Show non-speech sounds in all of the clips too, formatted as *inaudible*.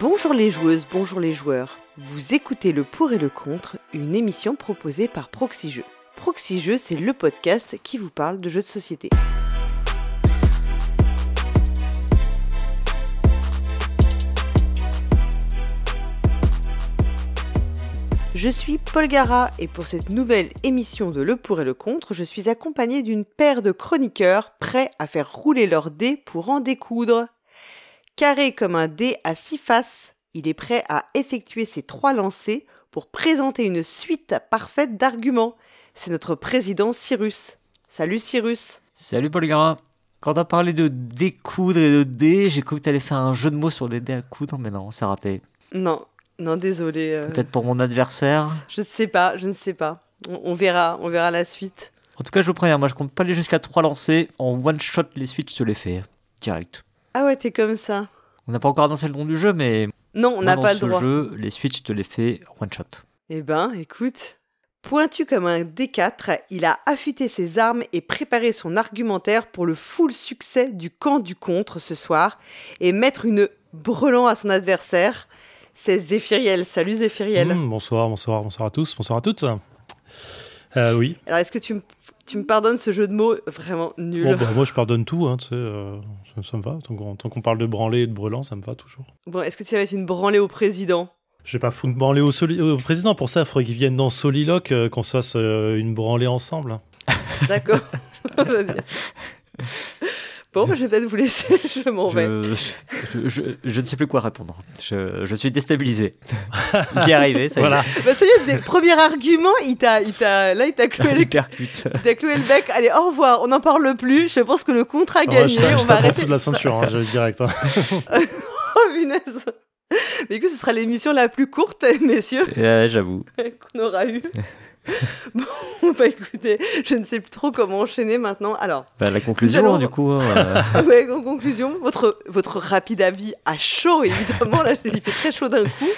Bonjour les joueuses, bonjour les joueurs. Vous écoutez le pour et le contre, une émission proposée par Proxy Jeux. C'est le podcast qui vous parle de jeux de société. Je suis Paul Gara et pour cette nouvelle émission de Le pour et le contre, je suis accompagné d'une paire de chroniqueurs prêts à faire rouler leurs dés pour en découdre. Carré comme un dé à six faces, il est prêt à effectuer ses trois lancers pour présenter une suite parfaite d'arguments. C'est notre président Cyrus. Salut Cyrus. Salut Paul Gara. Quand t'as parlé de découdre et de dés, j'ai cru que t'allais faire un jeu de mots sur des dés à coudre, mais non, c'est raté. Non, non, désolé. euh, Peut-être pour mon adversaire. Je ne sais pas, je ne sais pas. On, on verra, on verra la suite. En tout cas, je vous préviens, moi je compte pas aller jusqu'à 3 lancers. En one shot, les suites, je te les fais. Direct. Ah ouais, t'es comme ça. On n'a pas encore annoncé le nom du jeu, mais Non, on n'a pas le ce droit. jeu, les je te les fais en one shot. Eh ben, écoute. Pointu comme un D4, il a affûté ses armes et préparé son argumentaire pour le full succès du camp du contre ce soir et mettre une brelan à son adversaire. C'est Zéphiriel. Salut Zéphiriel. Mmh, bonsoir, bonsoir, bonsoir à tous, bonsoir à toutes. Euh, oui. Alors, est-ce que tu me, tu me pardonnes ce jeu de mots vraiment nul? Bon, bah, moi, je pardonne tout, hein, euh, ça, ça me va. Tant qu'on parle de branler et de brelan, ça me va toujours. Bon, est-ce que tu vas mettre une branlée au président? Je vais pas foutre branler au, au président pour ça, il faudrait qu'il vienne dans Soliloque, euh, qu'on se fasse euh, une branlée ensemble. D'accord. *laughs* Bon, bah, je vais peut-être vous laisser, *laughs* je m'en vais. Je, je, je- je ne sais plus quoi répondre. Je, je suis déstabilisé. *laughs* J'y est arrivé, ça y est. Voilà. Bah, ça y est, des premiers arguments, il t'a, il t'a, là, il t'a cloué le cloué le bec, allez, au revoir, on n'en parle plus. Je pense que le contrat a Ouais, gagné. je tape, on je va arrêter. de la ceinture, hein, je direct. hein. *laughs* Oh, punaise. Mais écoute, ce sera l'émission la plus courte, messieurs, Ouais, J'avoue. qu'on aura eue. *laughs* bon, bah écoutez, je ne sais plus trop comment enchaîner maintenant. Alors, Bah, la conclusion, allons- du coup. *laughs* euh, ouais, en conclusion, votre, votre rapide avis à chaud, évidemment. Là, il fait très chaud d'un coup.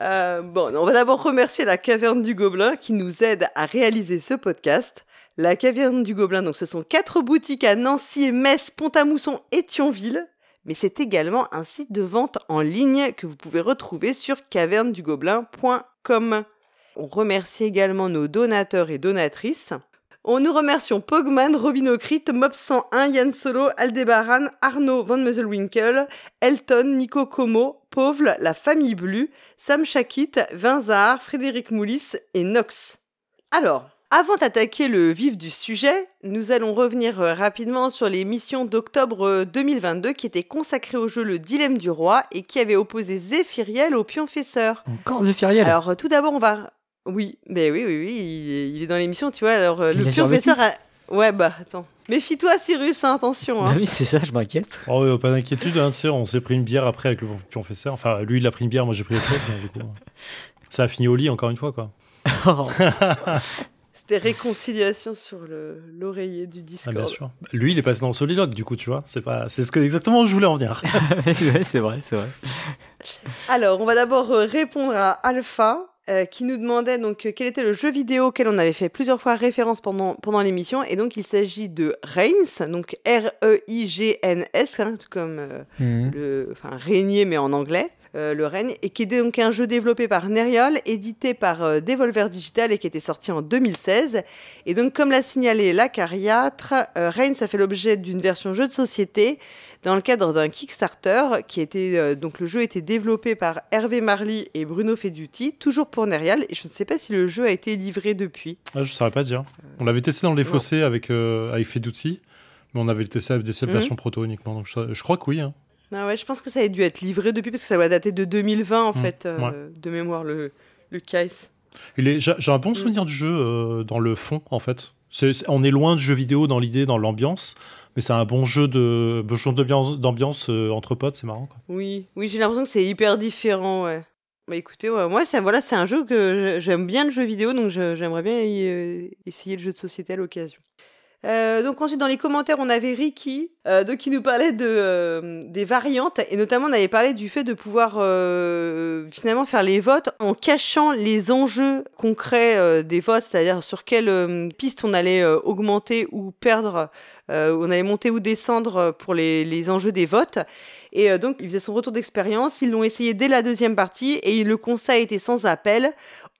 Euh, bon, on va d'abord remercier la Caverne du Gobelin qui nous aide à réaliser ce podcast. La Caverne du Gobelin, donc ce sont quatre boutiques à Nancy, Metz, Pont-à-Mousson et Thionville. Mais c'est également un site de vente en ligne que vous pouvez retrouver sur cavernedugobelin.com. On remercie également nos donateurs et donatrices. On nous remercions Pogman, Robinocrit, Mob 101, Yann Solo, Aldebaran, Arnaud Van Meuselwinkel, Elton, Nico Como, Pauvle, la famille Blue, Sam Chakit, Vinzard, Frédéric Moulis et Nox. Alors, avant d'attaquer le vif du sujet, nous allons revenir euh, rapidement sur les missions d'octobre euh, 2022 qui étaient consacrées au jeu Le Dilemme du Roi et qui avaient opposé Zéphiriel au Pionfesseur. Encore Zéphiriel? Alors, euh, tout d'abord, on va. Oui, mais oui, oui, oui, il est, il est dans l'émission, tu vois. Alors, euh, Il le a professeur a. Ouais, bah, attends. Méfie-toi, Cyrus, hein, attention. Ah Hein. oui, c'est ça, je m'inquiète. Oh, ouais, pas d'inquiétude, hein, tu sais, on s'est pris une bière après avec le pionfesseur. Enfin, lui, il a pris une bière, moi j'ai pris autre chose. mais du coup, ça a fini au lit, encore une fois, quoi. *laughs* C'était réconciliation sur le- l'oreiller du Ah, Discord. bien sûr. Lui, il est passé dans le soliloque, du coup, tu vois. C'est pas, c'est ce que exactement où je voulais en venir. *laughs* ouais, c'est vrai, c'est vrai. Alors, on va d'abord euh, répondre à Alpha. Euh, qui nous demandait donc euh, quel était le jeu vidéo auquel on avait fait plusieurs fois référence pendant, pendant l'émission. Et donc, il s'agit de Reigns, donc E R-E-I-G-N-S, hein, tout comme euh, Mhm. le, enfin régner mais en anglais, euh, le règne, et qui est donc un jeu développé par Neriol, édité par euh, Devolver Digital et qui était sorti en 2016. Et donc comme l'a signalé la cariatre, euh, Reigns a fait l'objet d'une version jeu de société dans le cadre d'un Kickstarter qui était euh, donc le jeu était développé par Hervé Marly et Bruno Feduti, toujours pour Nerial, et je ne sais pas si le jeu a été livré depuis. Ah, je saurais pas dire. On l'avait testé dans les Non. fossés avec, euh, avec Feduzzi, mais on avait testé avec des Mhm. versions proto uniquement. Donc je, je crois que oui. hein. Ah ouais, je pense que ça a dû être livré depuis parce que ça doit dater de 2020 en Mm, fait, euh, de mémoire le, le case. J'ai un Mm. bon souvenir du jeu euh, dans le fond, en fait. On est loin du jeu vidéo dans l'idée, dans l'ambiance, mais c'est un bon jeu de bon jeu d'ambiance euh, entre potes, c'est marrant. Quoi. Oui, oui, j'ai l'impression que c'est hyper différent, ouais. Bah écoutez, moi, voilà, c'est un jeu que j'aime bien le jeu vidéo, donc j'aimerais bien euh, essayer le jeu de société à l'occasion. Euh, donc ensuite dans les commentaires on avait Ricky qui nous parlait de des variantes et notamment on avait parlé du fait de pouvoir finalement faire les votes en cachant les enjeux concrets des votes c'est-à-dire sur quelle piste on allait augmenter ou perdre on allait monter ou descendre pour les, les enjeux des votes. Et euh, donc, il faisait son retour d'expérience. Ils l'ont essayé dès la deuxième partie et le constat été sans appel.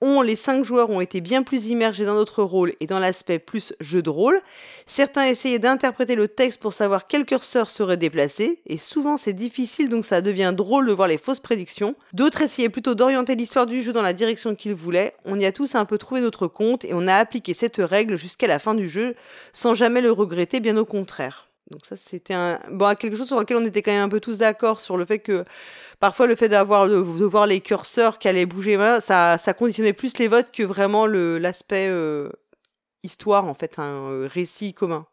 On, les cinq joueurs ont été bien plus immergés dans notre rôle et dans l'aspect plus jeu de rôle. Certains essayaient d'interpréter le texte pour savoir quel curseur serait déplacé, et souvent c'est difficile donc ça devient drôle de voir les fausses prédictions. D'autres essayaient plutôt d'orienter l'histoire du jeu dans la direction qu'ils voulaient. On y a tous un peu trouvé notre compte et on a appliqué cette règle jusqu'à la fin du jeu sans jamais le regretter, bien au contraire. Donc ça, c'était un... bon, quelque chose sur lequel on était quand même un peu tous d'accord sur le fait que parfois le fait de, voir les curseurs qui allaient bouger, ça, ça conditionnait plus les votes que vraiment l'aspect euh, histoire, en fait, un euh, récit commun.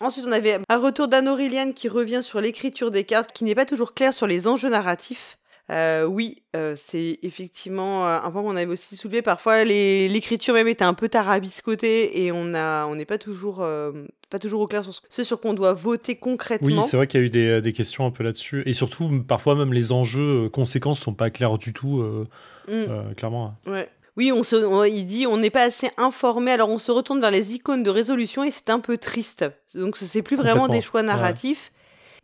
Ensuite, on avait un retour d'Anne qui revient sur l'écriture des cartes, qui n'est pas toujours clair sur les enjeux narratifs. Euh, oui, euh, c'est effectivement euh, un point qu'on avait aussi soulevé. Parfois, l'écriture même était un peu tarabiscotée et on a, on n'est pas toujours, pas toujours au clair sur ce, sur quoi on doit voter concrètement. Oui, c'est vrai qu'il y a eu des, des, questions un peu là-dessus. Et surtout, parfois même les enjeux, conséquences sont pas clairs du tout, mm. clairement. Ouais. Oui, on se, il dit on n'est pas assez informé, alors on se retourne vers les icônes de résolution et c'est un peu triste. Donc ce c'est plus vraiment des choix narratifs.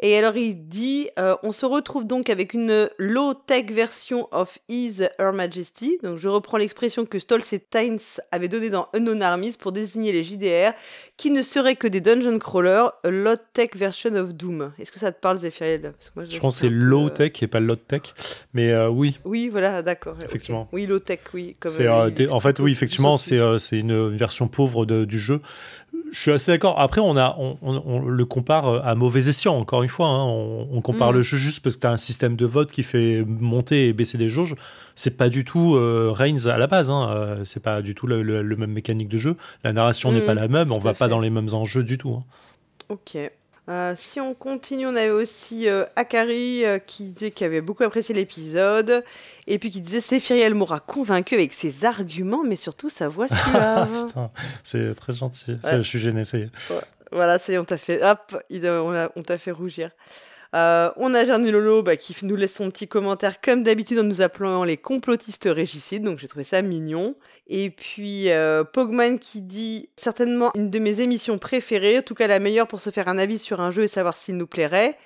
Et alors il dit, euh, on se retrouve donc avec une low-tech version of His Her Majesty. Donc je reprends l'expression que Stolz et Tynes avaient donnée dans Unknown Armies pour désigner les JDR, qui ne seraient que des dungeon crawlers, a low-tech version of Doom. Est-ce que ça te parle, Zephyriel je, pense que c'est low-tech et pas low-tech, mais euh, oui. Oui, voilà, d'accord. Effectivement. Oui, low-tech, oui. Comme, euh, en fait, oui, effectivement, c'est une version pauvre du jeu je suis assez d'accord. Après, on, a, on, le compare euh, à mauvais escient, encore une fois. Hein. On, compare mm. le jeu juste parce que tu as un système de vote qui fait monter et baisser les jauges. C'est pas du tout euh, Reigns à la base. Hein. Euh, c'est pas du tout le, même mécanique de jeu. La narration n'est pas mm. la même. On va pas dans les mêmes enjeux du tout. Hein. Ok. Euh, si on continue, on avait aussi euh, Akari euh, qui disait qu'il avait beaucoup apprécié l'épisode et puis qui disait Séphiriel m'aura convaincu avec ses arguments, mais surtout sa voix *laughs* suave. c'est très gentil. Je suis gêné, ça y est. Voilà, ça y est, on t'a fait, hop, on t'a fait rougir. Euh, on a Jarny Lolo bah, qui nous laisse son petit commentaire comme d'habitude en nous appelant les complotistes régicides, donc j'ai trouvé ça mignon. Et puis euh, Pogman qui dit certainement une de mes émissions préférées, en tout cas la meilleure pour se faire un avis sur un jeu et savoir s'il nous plairait.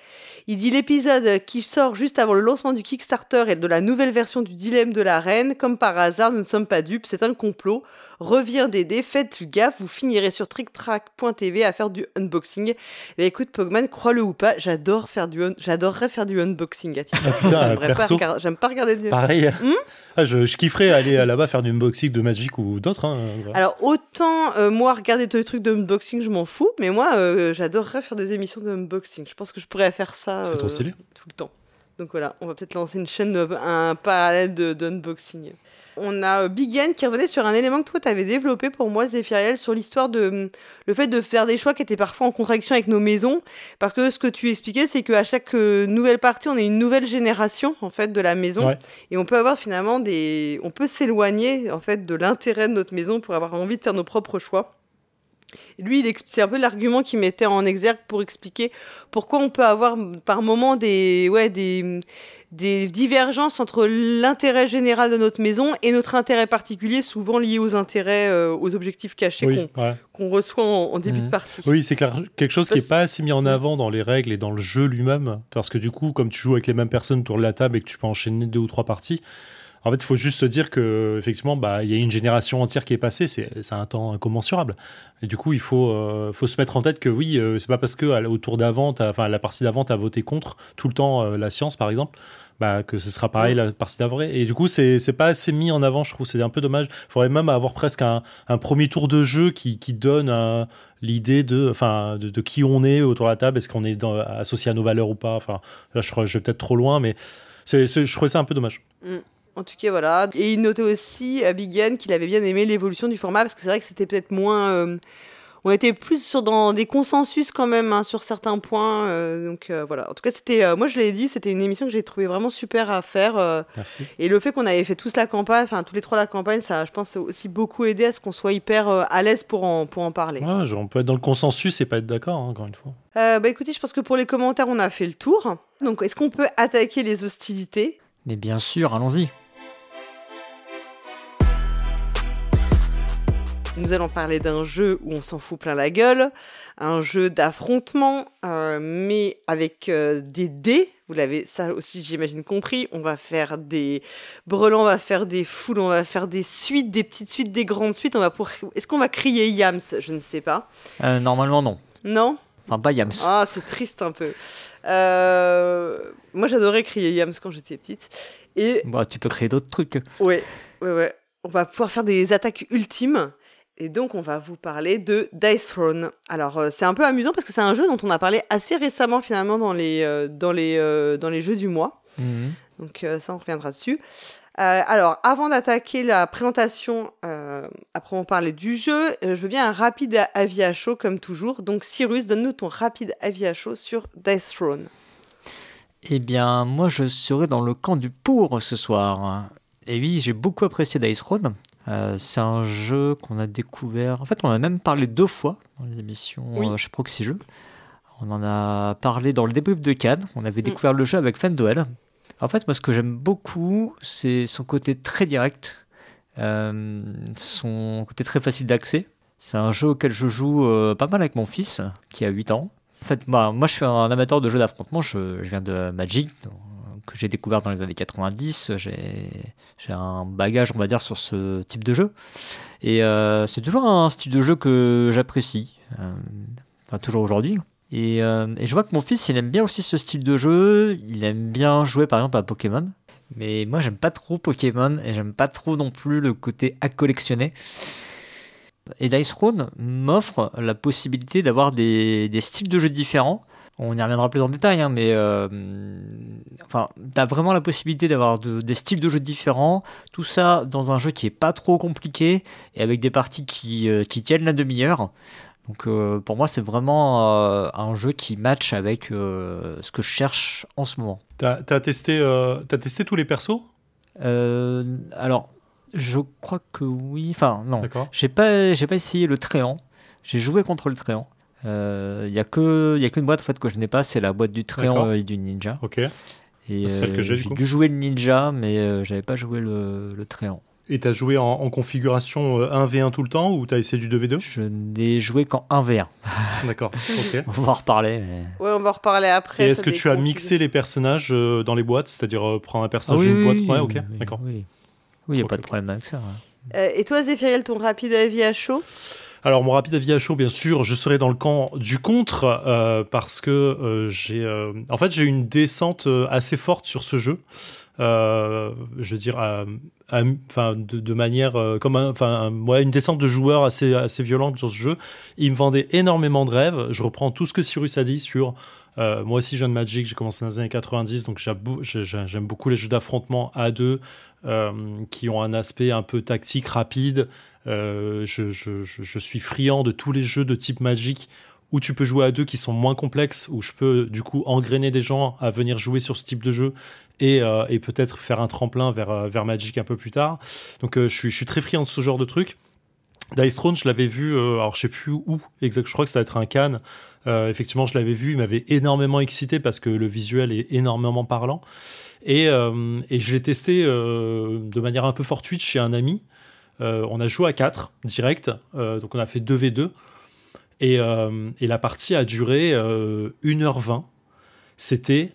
Il dit l'épisode qui sort juste avant le lancement du Kickstarter et de la nouvelle version du Dilemme de la Reine. Comme par hasard, nous ne sommes pas dupes, c'est un complot. Revient des défaites, gaffe, vous finirez sur tricktrack.tv à faire du unboxing. Mais écoute, Pogman, crois-le ou pas, j'adore faire du j'adorerais faire du unboxing à titre. Ah, putain, perso, j'aime pas regarder du... Pareil. Hmm ah, je, kifferais aller là-bas faire du unboxing de Magic ou d'autres. Hein, Alors autant euh, moi regarder des trucs de unboxing, je m'en fous, mais moi euh, j'adorerais faire des émissions de unboxing. Je pense que je pourrais faire ça euh, tout le temps. Donc voilà, on va peut-être lancer une chaîne, un parallèle d'unboxing on a euh, Big Yann qui revenait sur un élément que toi tu avais développé pour moi, Zéphiriel, sur l'histoire de hum, le fait de faire des choix qui étaient parfois en contradiction avec nos maisons. Parce que ce que tu expliquais, c'est qu'à chaque euh, nouvelle partie, on est une nouvelle génération en fait de la maison. Et on peut avoir finalement des. On peut s'éloigner en fait de l'intérêt de notre maison pour avoir envie de faire nos propres choix. lui, c'est un peu l'argument qu'il mettait en exergue pour expliquer pourquoi on peut avoir par moment des, ouais, des, des divergences entre l'intérêt général de notre maison et notre intérêt particulier, souvent lié aux intérêts, euh, aux objectifs cachés qu'on reçoit en, début de mhm. partie. Oui, c'est quelque chose qui n'est pas assez mis en avant dans les règles et dans le jeu lui-même, parce que du coup, comme tu joues avec les mêmes personnes autour de la table et que tu peux enchaîner deux ou trois parties, en fait, il faut juste se dire que effectivement, bah, il y a une génération entière qui est passée, c'est un temps incommensurable. Et du coup, il faut, euh, faut se mettre en tête que oui, euh, c'est pas parce que au tour d'avant, enfin la partie d'avant, tu as voté contre tout le temps la science, par exemple, bah, que ce sera pareil la partie d'avril. Et du coup, c'est pas assez mis en avant, je trouve. C'est un peu dommage. Il faudrait même avoir presque un, un premier tour de jeu qui, qui donne l'idée de, enfin, de, qui on est autour de la table. Est-ce qu'on est, associé à nos valeurs ou pas? Enfin, là, je, je vais peut-être trop loin, mais je trouvais ça un peu dommage. Mm. En tout cas, voilà. Et il notait aussi à Big qu'il avait bien aimé l'évolution du format parce que c'est vrai que c'était peut-être moins. Euh, on était plus sur dans des consensus quand même hein, sur certains points. Euh, donc euh, voilà. En tout cas, c'était, euh, moi je l'ai dit, c'était une émission que j'ai trouvé vraiment super à faire. Merci. Et le fait qu'on avait fait tous la campagne, enfin tous les trois la campagne, ça, je pense, aussi beaucoup aidé à ce qu'on soit hyper à l'aise pour en, pour en parler. Ouais, on peut être dans le consensus et pas être d'accord, hein, encore une fois. bah écoutez, je pense que pour les commentaires, on a fait le tour. Donc est-ce qu'on peut attaquer les hostilités? Mais bien sûr, allons-y. Nous allons parler d'un jeu où on s'en fout plein la gueule, un jeu d'affrontement, euh, mais avec euh, des dés. Vous l'avez ça aussi, j'imagine, compris. On va faire des brelans, on va faire des foules, on va faire des suites, des petites suites, des grandes suites. On va pour... Est-ce qu'on va crier Yams? Je ne sais pas. Euh, normalement, non. Non? Enfin, pas Yams. Ah, c'est triste un peu. Moi, j'adorais crier Yams quand j'étais petite. Et Bah, tu peux créer d'autres trucs. ouais, ouais, ouais. On va pouvoir faire des attaques ultimes. Et donc, on va vous parler de Dice Throne. Alors, euh, c'est un peu amusant parce que c'est un jeu dont on a parlé assez récemment, finalement, dans les, euh, dans les, euh, dans les jeux du mois. Mhm. Donc, ça, on reviendra dessus. Alors, avant d'attaquer la présentation, après on parler du jeu, je veux bien un rapide avis à chaud, comme toujours. Donc, Cyrus, donne-nous ton rapide avis à chaud sur Dice Throne. Eh bien, moi, je serai dans le camp du pour ce soir. Et oui, j'ai beaucoup apprécié Dice Throne. Euh, c'est un jeu qu'on a découvert. En fait, on en a même parlé deux fois dans les émissions Oui. euh, chez Proxy Jeux. On en a parlé dans le débrief de Cannes. On avait Mm. découvert le jeu avec Fendoel. En fait, moi, ce que j'aime beaucoup, c'est son côté très direct, euh, son côté très facile d'accès. C'est un jeu auquel je joue euh, pas mal avec mon fils, qui a 8 ans. En fait, moi, je suis un amateur de jeux d'affrontement. Je, je viens de Magic, que j'ai découvert dans les années 90. J'ai un bagage, on va dire, sur ce type de jeu. Et euh, c'est toujours un style de jeu que j'apprécie, euh, enfin toujours aujourd'hui. Et, euh, et je vois que mon fils, il aime bien aussi ce style de jeu. Il aime bien jouer par exemple à Pokémon. Mais moi, j'aime pas trop Pokémon et j'aime pas trop non plus le côté à collectionner. Et Dice Throne m'offre la possibilité d'avoir des, des styles de jeux différents. On y reviendra plus en détail, hein, mais euh, enfin, t'as vraiment la possibilité d'avoir de- des styles de jeux différents. Tout ça dans un jeu qui est pas trop compliqué et avec des parties qui, euh, qui tiennent la demi-heure. Donc euh, pour moi, c'est vraiment euh, un jeu qui match avec ce que je cherche en ce moment. T'as as testé, t'as testé tous les persos? Alors, je crois que oui. Enfin, non. D'accord. J'ai pas, j'ai pas essayé le Tréant. J'ai joué contre le Tréant. Il y a que, il y a qu'une boîte en fait que je n'ai pas, c'est la boîte du Tréant euh, et du Ninja. Ok. Et C'est celle que j'ai, du j'ai dû jouer le Ninja, mais euh, j'avais pas joué le, le Tréant. Et t'as joué en, en configuration euh, 1v1 tout le temps ou t'as essayé du 2v2 Je n'ai joué qu'en 1v1. *laughs* D'accord. Ok. On va en reparler. mais- Ouais, on va en reparler après. Et est-ce que tu as mixé les personnages euh, dans les boîtes? C'est-à-dire euh, prendre un Ah personnage oui, d'une boîte? oui, Ouais, oui, ok. oui, D'accord. Oui, oui, il n'y a pas de problème avec ça. ouais. Euh, et toi, Zéphiriel, ton rapide avis à chaud? Alors, mon rapide avis à chaud, bien sûr, je serai dans le camp du contre euh, parce que euh, j'ai. euh, en fait, j'ai une descente assez forte sur ce jeu. Je veux dire, enfin, de, manière. comme enfin, une descente de joueurs assez, assez violente sur ce jeu. Il me vendait énormément de rêves. Je reprends tout ce que Cyrus a dit sur. moi aussi, je viens de Magic, j'ai commencé dans les années 90, donc j'aime beaucoup les jeux d'affrontement à deux qui ont un aspect un peu tactique, rapide. Euh, je, suis friand de tous les jeux de type Magic où tu peux jouer à deux qui sont moins complexes, où je peux du coup engrainer des gens à venir jouer sur ce type de jeu et, euh, peut-être faire un tremplin vers, euh, vers Magic un peu plus tard. Donc je, suis, très friand de ce genre de truc. Dice Throne, je l'avais vu, alors je sais plus où exact, je crois que ça doit être un Cannes. Effectivement, je l'avais vu, il m'avait énormément excité parce que le visuel est énormément parlant. Et, je l'ai testé de manière un peu fortuite chez un ami. Euh, on a joué à 4 direct, euh, donc on a fait 2v2. Et, euh, et la partie a duré euh, 1h20. C'était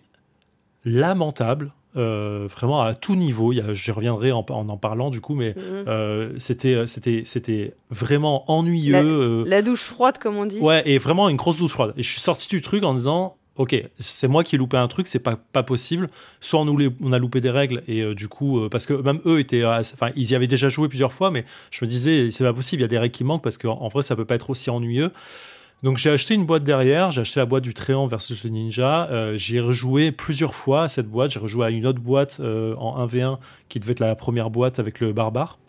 lamentable, euh, vraiment à tout niveau. J'y reviendrai en, en en parlant du coup, mais Mhm. euh, c'était c'était c'était vraiment ennuyeux. La- La douche froide, comme on dit. Ouais, et vraiment une grosse douche froide. Et je suis sorti du truc en disant, ok, c'est moi qui ai loupé un truc, c'est pas, possible. Soit on, a loupé des règles, et euh, du coup, euh, parce que même eux étaient, enfin, ils y avaient déjà joué plusieurs fois, mais je me disais, c'est pas possible, il y a des règles qui manquent, parce qu'en en vrai, ça peut pas être aussi ennuyeux. Donc j'ai acheté une boîte derrière, j'ai acheté la boîte du Tréant versus le Ninja. Euh, j'ai rejoué plusieurs fois à cette boîte. J'ai rejoué à une autre boîte en 1v1 qui devait être la première boîte avec le barbare.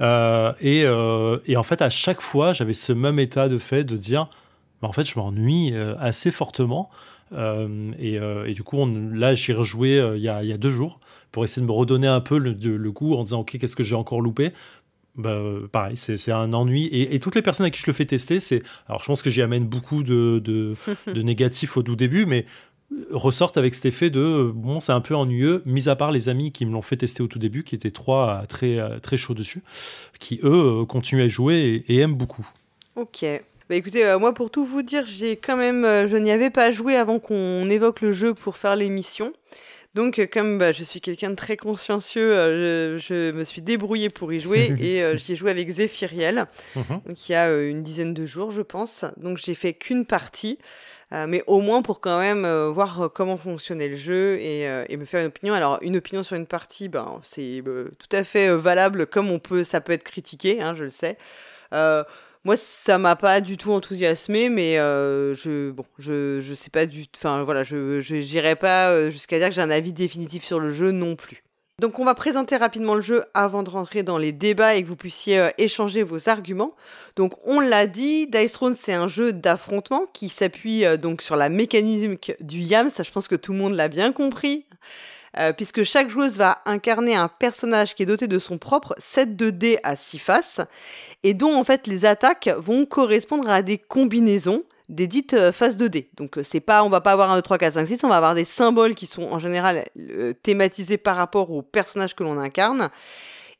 Et en fait, à chaque fois, j'avais ce même état de fait de dire, bah, en fait, je m'ennuie euh, assez fortement. Euh, et, euh, et du coup, on- là, j'ai rejoué euh, il y, a, il y a deux jours pour essayer de me redonner un peu le, de- le goût en disant, ok, qu'est-ce que j'ai encore loupé? Bah, pareil, c'est c'est un ennui. Et, et toutes les personnes à qui je le fais tester, c'est. Alors, je pense que j'y amène beaucoup de, de, *laughs* de négatifs au tout début, mais ressortent avec cet effet de bon, c'est un peu ennuyeux, mis à part les amis qui me l'ont fait tester au tout début, qui étaient trois très, très chauds dessus, qui eux continuent à jouer et, aiment beaucoup. Ok. Bah écoutez, moi pour tout vous dire, j'ai quand même, je n'y avais pas joué avant qu'on évoque le jeu pour faire l'émission. Donc, comme bah, je suis quelqu'un de très consciencieux, je, me suis débrouillée pour y jouer *laughs* et j'y ai joué avec Zéphiriel, mmh qui a une dizaine de jours, je pense. Donc, j'ai fait qu'une partie. Euh, mais au moins pour quand même euh, voir euh, comment fonctionnait le jeu et, et, me faire une opinion. Alors une opinion sur une partie, ben c'est tout à fait valable comme on peut, ça peut être critiqué, hein, je le sais. Moi, ça m'a pas du tout enthousiasmé, mais je bon, je je sais pas du, enfin voilà, je j'irai pas jusqu'à dire que j'ai un avis définitif sur le jeu non plus. Donc on va présenter rapidement le jeu avant de rentrer dans les débats et que vous puissiez euh, échanger vos arguments. Donc on l'a dit, Dice Throne c'est un jeu d'affrontement qui s'appuie euh, donc sur la mécanisme du YAM, ça je pense que tout le monde l'a bien compris. Euh, puisque chaque joueuse va incarner un personnage qui est doté de son propre set de dés à six faces et dont en fait les attaques vont correspondre à des combinaisons des dites euh, phases 2D. Donc euh, c'est pas, on va pas avoir un 2, 3, 4, 5, 6, on va avoir des symboles qui sont en général euh, thématisés par rapport au personnage que l'on incarne.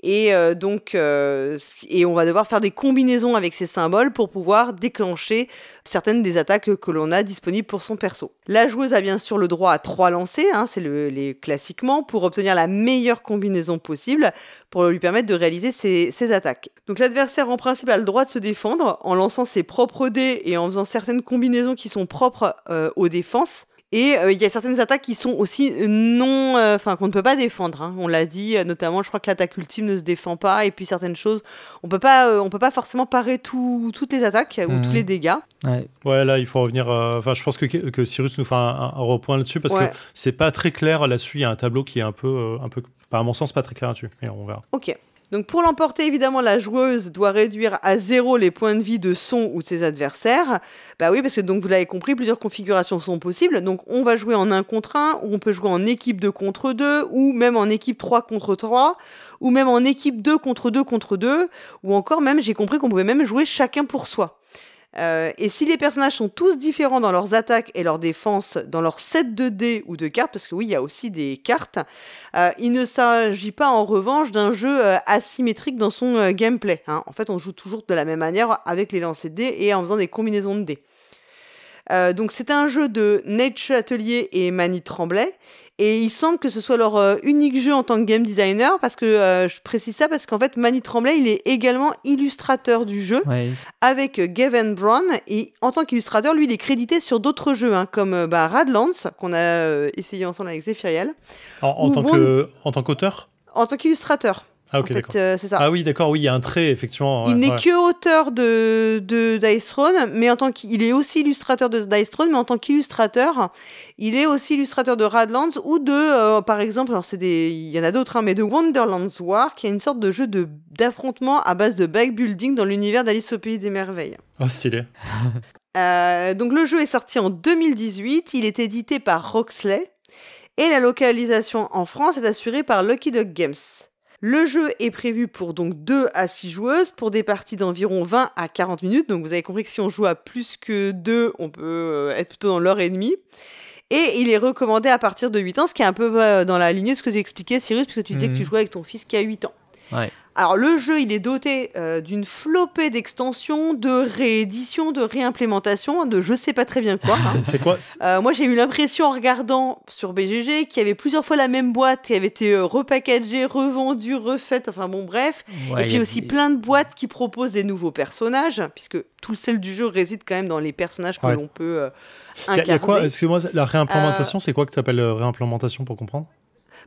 Et euh, donc, euh, et on va devoir faire des combinaisons avec ces symboles pour pouvoir déclencher certaines des attaques que l'on a disponibles pour son perso. La joueuse a bien sûr le droit à trois lancers, hein, c'est le, les classiquement, pour obtenir la meilleure combinaison possible pour lui permettre de réaliser ses, ses attaques. Donc l'adversaire en principe a le droit de se défendre en lançant ses propres dés et en faisant certaines combinaisons qui sont propres euh, aux défenses. Et euh, il y a certaines attaques qui sont aussi non, euh, enfin qu'on ne peut pas défendre. Hein. On l'a dit, euh, notamment, je crois que l'attaque ultime ne se défend pas. Et puis certaines choses, on peut pas, on peut pas forcément parer tout, toutes les attaques ou tous mhm. les dégâts. Ouais. là, il faut revenir. Enfin, je pense que, que Cyrus nous fera un, un repoint là-dessus parce que c'est pas très clair là-dessus. Il y a un tableau qui est un peu, un peu, à mon sens, pas très clair là-dessus. Et on verra. Ok. Donc pour l'emporter, évidemment, la joueuse doit réduire à zéro les points de vie de son ou de ses adversaires. Bah oui, parce que donc vous l'avez compris, plusieurs configurations sont possibles. Donc on va jouer en 1 contre 1, ou on peut jouer en équipe 2 contre 2, ou même en équipe 3 contre 3, ou même en équipe 2 contre 2 contre 2, ou encore même, j'ai compris qu'on pouvait même jouer chacun pour soi. Euh, et si les personnages sont tous différents dans leurs attaques et leurs défenses, dans leur set de dés ou de cartes, parce que oui, il y a aussi des cartes, euh, il ne s'agit pas en revanche d'un jeu euh, asymétrique dans son gameplay. Hein. En fait, on joue toujours de la même manière avec les lancers de dés et en faisant des combinaisons de dés. Donc c'est un jeu de Nate Atelier et Manny Tremblay et il semble que ce soit leur euh, unique jeu en tant que game designer, parce que euh, je précise ça parce qu'en fait, Manny Tremblay, il est également illustrateur du jeu avec euh, Gavin Brown. Et en tant qu'illustrateur, lui, il est crédité sur d'autres jeux, hein, comme bah, Radlands, qu'on a essayé ensemble avec Zephyriel. En, en tant que, en tant qu'auteur? En tant qu'illustrateur. Ah, ok. Euh, c'est ça. Ah oui, d'accord, oui, il y a un trait, effectivement. il n'est que auteur de, de Dice Throne, mais en tant qu'il est aussi illustrateur de Dice Throne, mais en tant qu'illustrateur, il est aussi illustrateur de Radlands ou de, euh, par exemple, alors c'est des, il y en a d'autres, hein, mais de Wonderlands War, qui est une sorte de jeu de, d'affrontement à base de backbuilding dans l'univers d'Alice au Pays des Merveilles. Oh, stylé. euh, donc le jeu est sorti en 2018, il est édité par Roxley, et la localisation en France est assurée par Lucky Dog Games. Le jeu est prévu pour donc 2 à 6 joueuses pour des parties d'environ 20 à 40 minutes. Donc vous avez compris que si on joue à plus que 2, on peut euh, être plutôt dans l'heure et demie. Et il est recommandé à partir de 8 ans, ce qui est un peu euh, dans la lignée de ce que tu expliquais, Cyrus, puisque tu disais que tu mhm. jouais avec ton fils qui a 8 ans. Ouais. Alors le jeu, il est doté euh, d'une flopée d'extensions, de rééditions, de réimplémentations, de je sais pas très bien quoi. *laughs* C'est quoi euh, Moi, j'ai eu l'impression en regardant sur BGG qu'il y avait plusieurs fois la même boîte qui avait été euh, repackagée, revendue, refaite, enfin bon bref. Et puis aussi plein de boîtes qui proposent des nouveaux personnages, puisque tout le sel du jeu réside quand même dans les personnages que l'on peut incarner. Il y a quoi Excuse-moi, la réimplémentation, c'est quoi que tu appelles réimplémentation pour comprendre?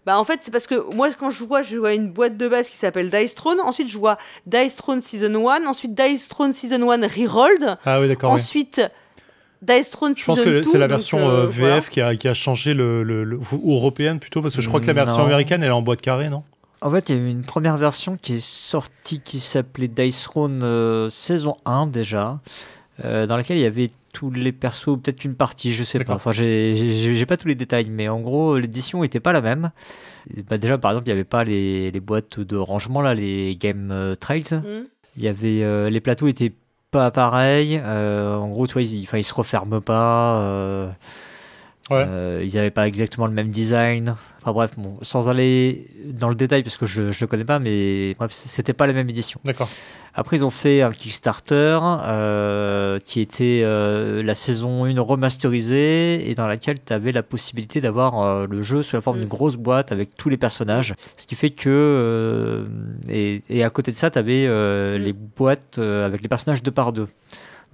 Bah en fait, c'est parce que moi, quand je vois, je vois une boîte de base qui s'appelle Dice Throne. Ensuite, je vois Dice Throne Season 1. Ensuite, Dice Throne Season 1 Rerolled. Ah oui, d'accord. Ensuite, Dice Throne Season 2. Je pense que c'est la version euh, euh, VF qui, a, qui a changé le, le, ou européenne plutôt, parce que je crois que la version américaine, elle est en boîte carrée, non? En fait, il y a eu une première version qui est sortie qui s'appelait Dice Throne euh, saison 1 déjà, dans laquelle il y avait tous les persos, peut-être une partie, je sais pas. Enfin, j'ai pas tous les détails, mais en gros, l'édition était pas la même. Bah, déjà, par exemple, il n'y avait pas les, les, boîtes de rangement, là, les Game euh, Trails. Mm. Il y avait, euh, les plateaux étaient pas pareils. Euh, en gros, tu vois, ils, ils se referment pas. ils n'avaient pas exactement le même design. Enfin bref, bon, sans aller dans le détail parce que je ne connais pas, mais bref, c'était pas la même édition. D'accord. Après, ils ont fait un Kickstarter euh, qui était euh, la saison 1 remasterisée et dans laquelle tu avais la possibilité d'avoir euh, le jeu sous la forme d'une mm. grosse boîte avec tous les personnages. Ce qui fait que. Et, et, à côté de ça, tu avais mm. les boîtes avec les personnages deux par deux.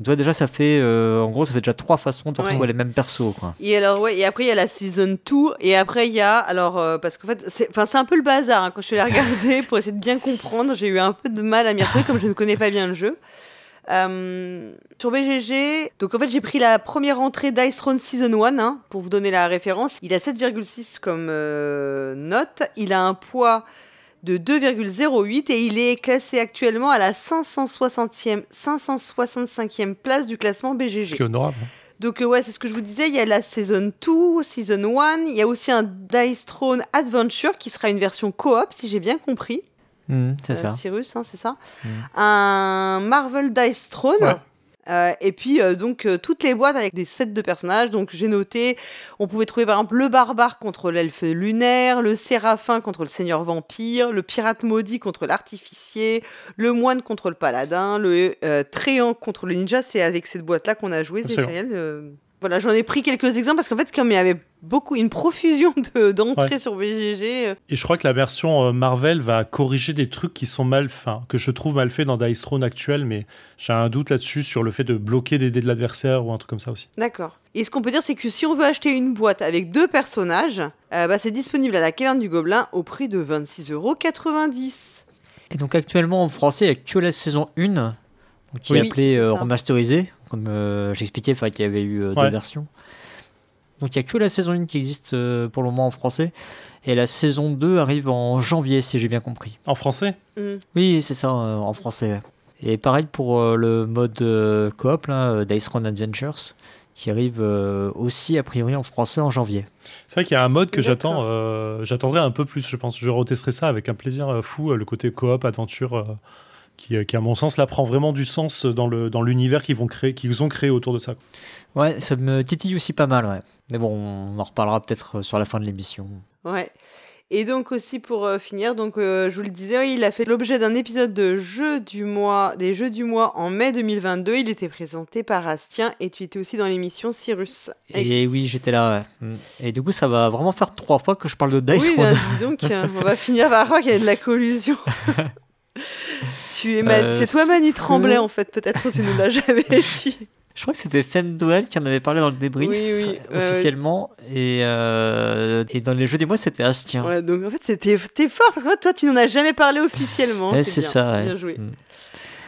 Toi déjà ça fait euh, en gros ça fait déjà trois façons de retrouver les mêmes persos quoi. Et alors ouais et après il y a la season 2 et après il y a alors euh, parce qu'en fait c'est un peu le bazar hein, quand je suis allée *laughs* regarder pour essayer de bien comprendre j'ai eu un peu de mal à m'y retrouver comme je ne connais pas bien le jeu. Euh, sur BGG, donc en fait j'ai pris la première entrée d'Ice Throne Season 1 hein, pour vous donner la référence. Il a 7,6 comme note. Il a un poids de 2,08 et il est classé actuellement à la 560e, 565e place du classement BGG. C'est honorable. Hein. Donc euh, ouais, c'est ce que je vous disais, il y a la Season 2, Season 1, il y a aussi un Dice Throne Adventure qui sera une version coop si j'ai bien compris. Mmh, c'est ça. Cyrus, hein, c'est ça. Mmh. Un Marvel Dice Throne. Euh, et puis euh, donc euh, toutes les boîtes avec des sets de personnages. Donc j'ai noté, on pouvait trouver par exemple le barbare contre l'elfe lunaire, le séraphin contre le seigneur vampire, le pirate maudit contre l'artificier, le moine contre le paladin, le tréant contre le ninja. C'est avec cette boîte là qu'on a joué, Zéphiriel. Voilà, j'en ai pris quelques exemples parce qu'en fait, comme il y avait beaucoup, une profusion d'entrées sur BGG. Euh, Et je crois que la version euh, Marvel va corriger des trucs qui sont mal, enfin, que je trouve mal faits dans Dice Throne actuel, mais j'ai un doute là-dessus sur le fait de bloquer des dés de l'adversaire ou un truc comme ça aussi. D'accord. Et ce qu'on peut dire, c'est que si on veut acheter une boîte avec deux personnages, euh, bah, c'est disponible à la caverne du Gobelin au prix de 26,90€. Et donc actuellement en français, il n'y a que la saison 1 qui est appelée remasterisée comme euh, j'expliquais, qu'il y avait eu euh, deux versions. Donc il n'y a que la saison 1 qui existe euh, pour le moment en français. Et la saison 2 arrive en janvier, si j'ai bien compris. En français? Mm. Oui, c'est ça, en français. Et pareil pour le mode coop, là, Dice Run Adventures, qui arrive aussi a priori en français en janvier. C'est vrai qu'il y a un mode que j'attends, j'attendrai un peu plus, je pense. Je retesterai ça avec un plaisir fou, le côté coop, aventure euh, qui, à mon sens, là prend vraiment du sens dans le dans l'univers qu'ils vont créer, qu'ils ont créé autour de ça. Ouais, ça me titille aussi pas mal, ouais. Mais bon, on en reparlera peut-être euh, sur la fin de l'émission. Ouais. Et donc aussi pour euh, finir, donc je vous le disais, il a fait l'objet d'un épisode de jeux du mois, des jeux du mois en mai 2022. Il était présenté par Astien et tu étais aussi dans l'émission Cyrus. Et, oui, j'étais là. Mm. Et du coup, ça va vraiment faire trois fois que je parle de Dice oui, donc, on va finir par croire qu'il y a de la collusion. *laughs* Tu es euh, c'est toi Mani Tremblay en fait, peut-être tu nous l'as jamais *laughs* dit. Je crois que c'était Fendwell qui en avait parlé dans le débrief officiellement. et, euh, et, dans les jeux des mois, c'était Astien. Ouais, donc en fait, c'était fort parce que toi, tu n'en as jamais parlé officiellement. c'est ça. Bien joué. Mm.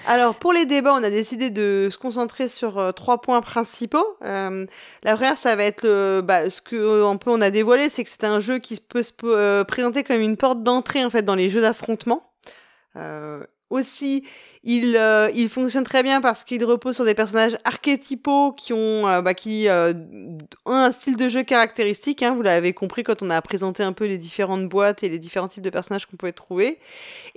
Alors, pour les débats, on a décidé de se concentrer sur euh, trois points principaux. la première, ça va être le, bah, ce que un peu on a dévoilé, c'est que c'est un jeu qui peut se présenter comme une porte d'entrée en fait dans les jeux d'affrontement. Euh, aussi, il, euh, il fonctionne très bien parce qu'il repose sur des personnages archétypaux qui ont, euh, bah, qui euh, ont un style de jeu caractéristique. Hein, vous l'avez compris quand on a présenté un peu les différentes boîtes et les différents types de personnages qu'on pouvait trouver.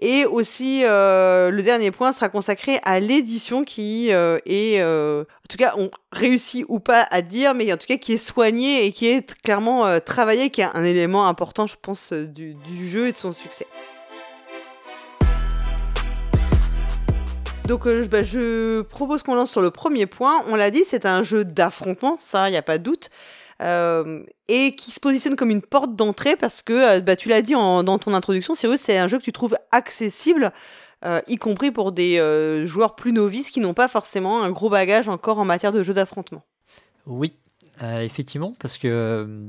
Et aussi, le dernier point sera consacré à l'édition qui est, en tout cas, on réussit ou pas à dire, mais en tout cas qui est soigné et qui est clairement travaillé, qui est un élément important, je pense, du, du jeu et de son succès. Donc euh, bah, je propose qu'on lance sur le premier point. On l'a dit, c'est un jeu d'affrontement, ça, il n'y a pas de doute. Euh, et qui se positionne comme une porte d'entrée parce que, euh, bah, tu l'as dit dans ton introduction, Cyrus, c'est un jeu que tu trouves accessible, y compris pour des joueurs plus novices qui n'ont pas forcément un gros bagage encore en matière de jeu d'affrontement. Oui, effectivement, parce que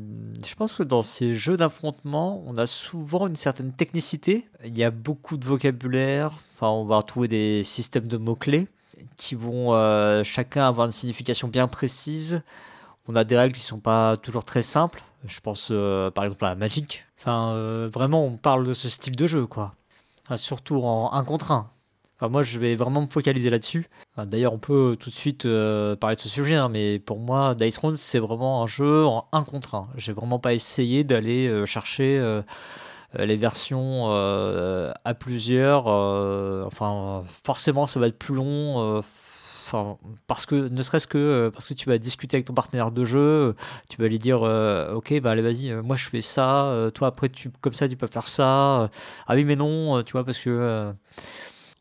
je pense que dans ces jeux d'affrontement, on a souvent une certaine technicité. Il y a beaucoup de vocabulaire, on va retrouver des systèmes de mots-clés qui vont euh, chacun avoir une signification bien précise. On a des règles qui sont pas toujours très simples. Je pense euh, par exemple à la Magic. Enfin, euh, vraiment, on parle de ce style de jeu, quoi. surtout en 1 contre 1. Enfin, moi, je vais vraiment me focaliser là-dessus. D'ailleurs, on peut tout de suite parler de ce sujet, hein, mais pour moi, Dice Round, c'est vraiment un jeu en 1 contre 1. J'ai vraiment pas essayé d'aller chercher euh, les versions euh, à plusieurs, euh, enfin forcément ça va être plus long. enfin, parce que ne serait-ce que parce que tu vas discuter avec ton partenaire de jeu, tu vas lui dire, ok, bah allez, vas-y, moi je fais ça, toi après tu, comme ça tu peux faire ça. ah oui, mais non, tu vois, parce que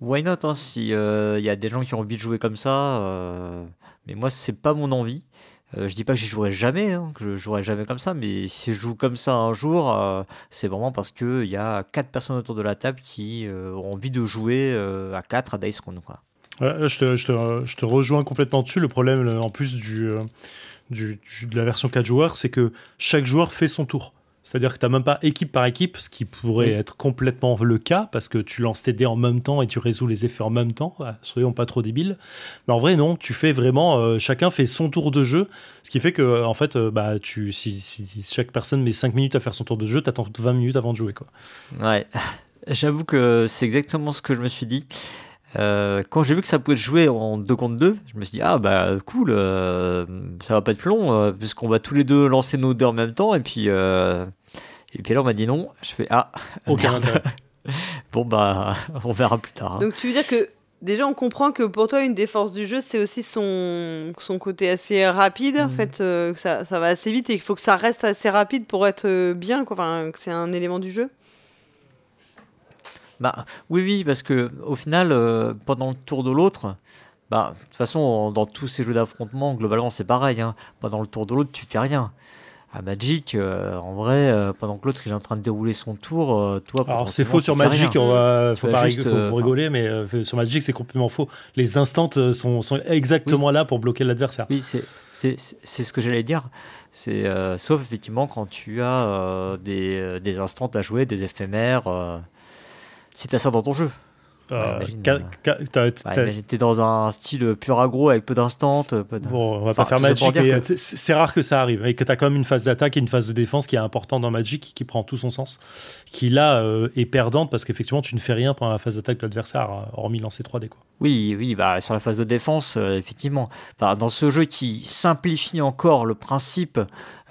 why not hein, si il y a des gens qui ont envie de jouer comme ça, mais moi c'est pas mon envie. Euh, je dis pas que j'y jouerai jamais, hein, que je jouerai jamais comme ça, mais si je joue comme ça un jour, euh, c'est vraiment parce qu'il y a quatre personnes autour de la table qui euh, ont envie de jouer à 4 à Dice Round. Quoi. je, te, je, te, je, te, rejoins complètement dessus. Le problème, en plus du, de la version 4 joueurs, c'est que chaque joueur fait son tour. C'est-à-dire que tu n'as même pas équipe par équipe, ce qui pourrait être complètement le cas, parce que tu lances tes dés en même temps et tu résous les effets en même temps. soyons pas trop débiles. Mais en vrai, non, tu fais vraiment. Euh, chacun fait son tour de jeu, ce qui fait que, en fait, euh, bah, tu, si, chaque personne met 5 minutes à faire son tour de jeu, tu attends 20 minutes avant de jouer. Quoi. Ouais, *laughs* j'avoue que c'est exactement ce que je me suis dit. Euh, quand j'ai vu que ça pouvait jouer en 2 contre 2, je me suis dit, ah bah cool, euh, ça va pas être plus long, euh, puisqu'on va tous les deux lancer nos dés en même temps, et puis, et puis là on m'a dit non, je fais, ah, *laughs* aucun *laughs* bon bah, *laughs* on verra plus tard. Hein. Donc tu veux dire que déjà on comprend que pour toi une des forces du jeu c'est aussi son, son côté assez rapide, en mm. fait, que ça, ça, va assez vite et qu'il faut que ça reste assez rapide pour être bien, quoi. enfin que c'est un élément du jeu bah, oui, oui, parce que au final, euh, pendant le tour de l'autre, bah, de toute façon, dans tous ces jeux d'affrontement, globalement, c'est pareil. Hein. Pendant le tour de l'autre, tu fais rien. À Magic, euh, en vrai, euh, pendant que l'autre est en train de dérouler son tour, toi. Alors c'est faux sur Magic, on va, faut, pas rigoler, mais sur Magic c'est complètement faux. Les instants sont, sont exactement là pour bloquer l'adversaire. Oui, c'est ce que j'allais dire. C'est sauf effectivement quand tu as des, des instants à jouer, des éphémères si t'as ça dans ton jeu. Euh, t'es dans un style pur agro avec peu d'instants. Bon, on va pas faire Magic, mais c'est rare que ça arrive. Et que t'as quand même une phase d'attaque et une phase de défense qui est importante dans Magic, qui prend tout son sens. Qui là euh, est perdante parce qu'effectivement tu ne fais rien pendant la phase d'attaque de l'adversaire, euh, hormis lancer 3D. Quoi. Oui, oui, bah, sur la phase de défense, effectivement. dans ce jeu qui simplifie encore le principe,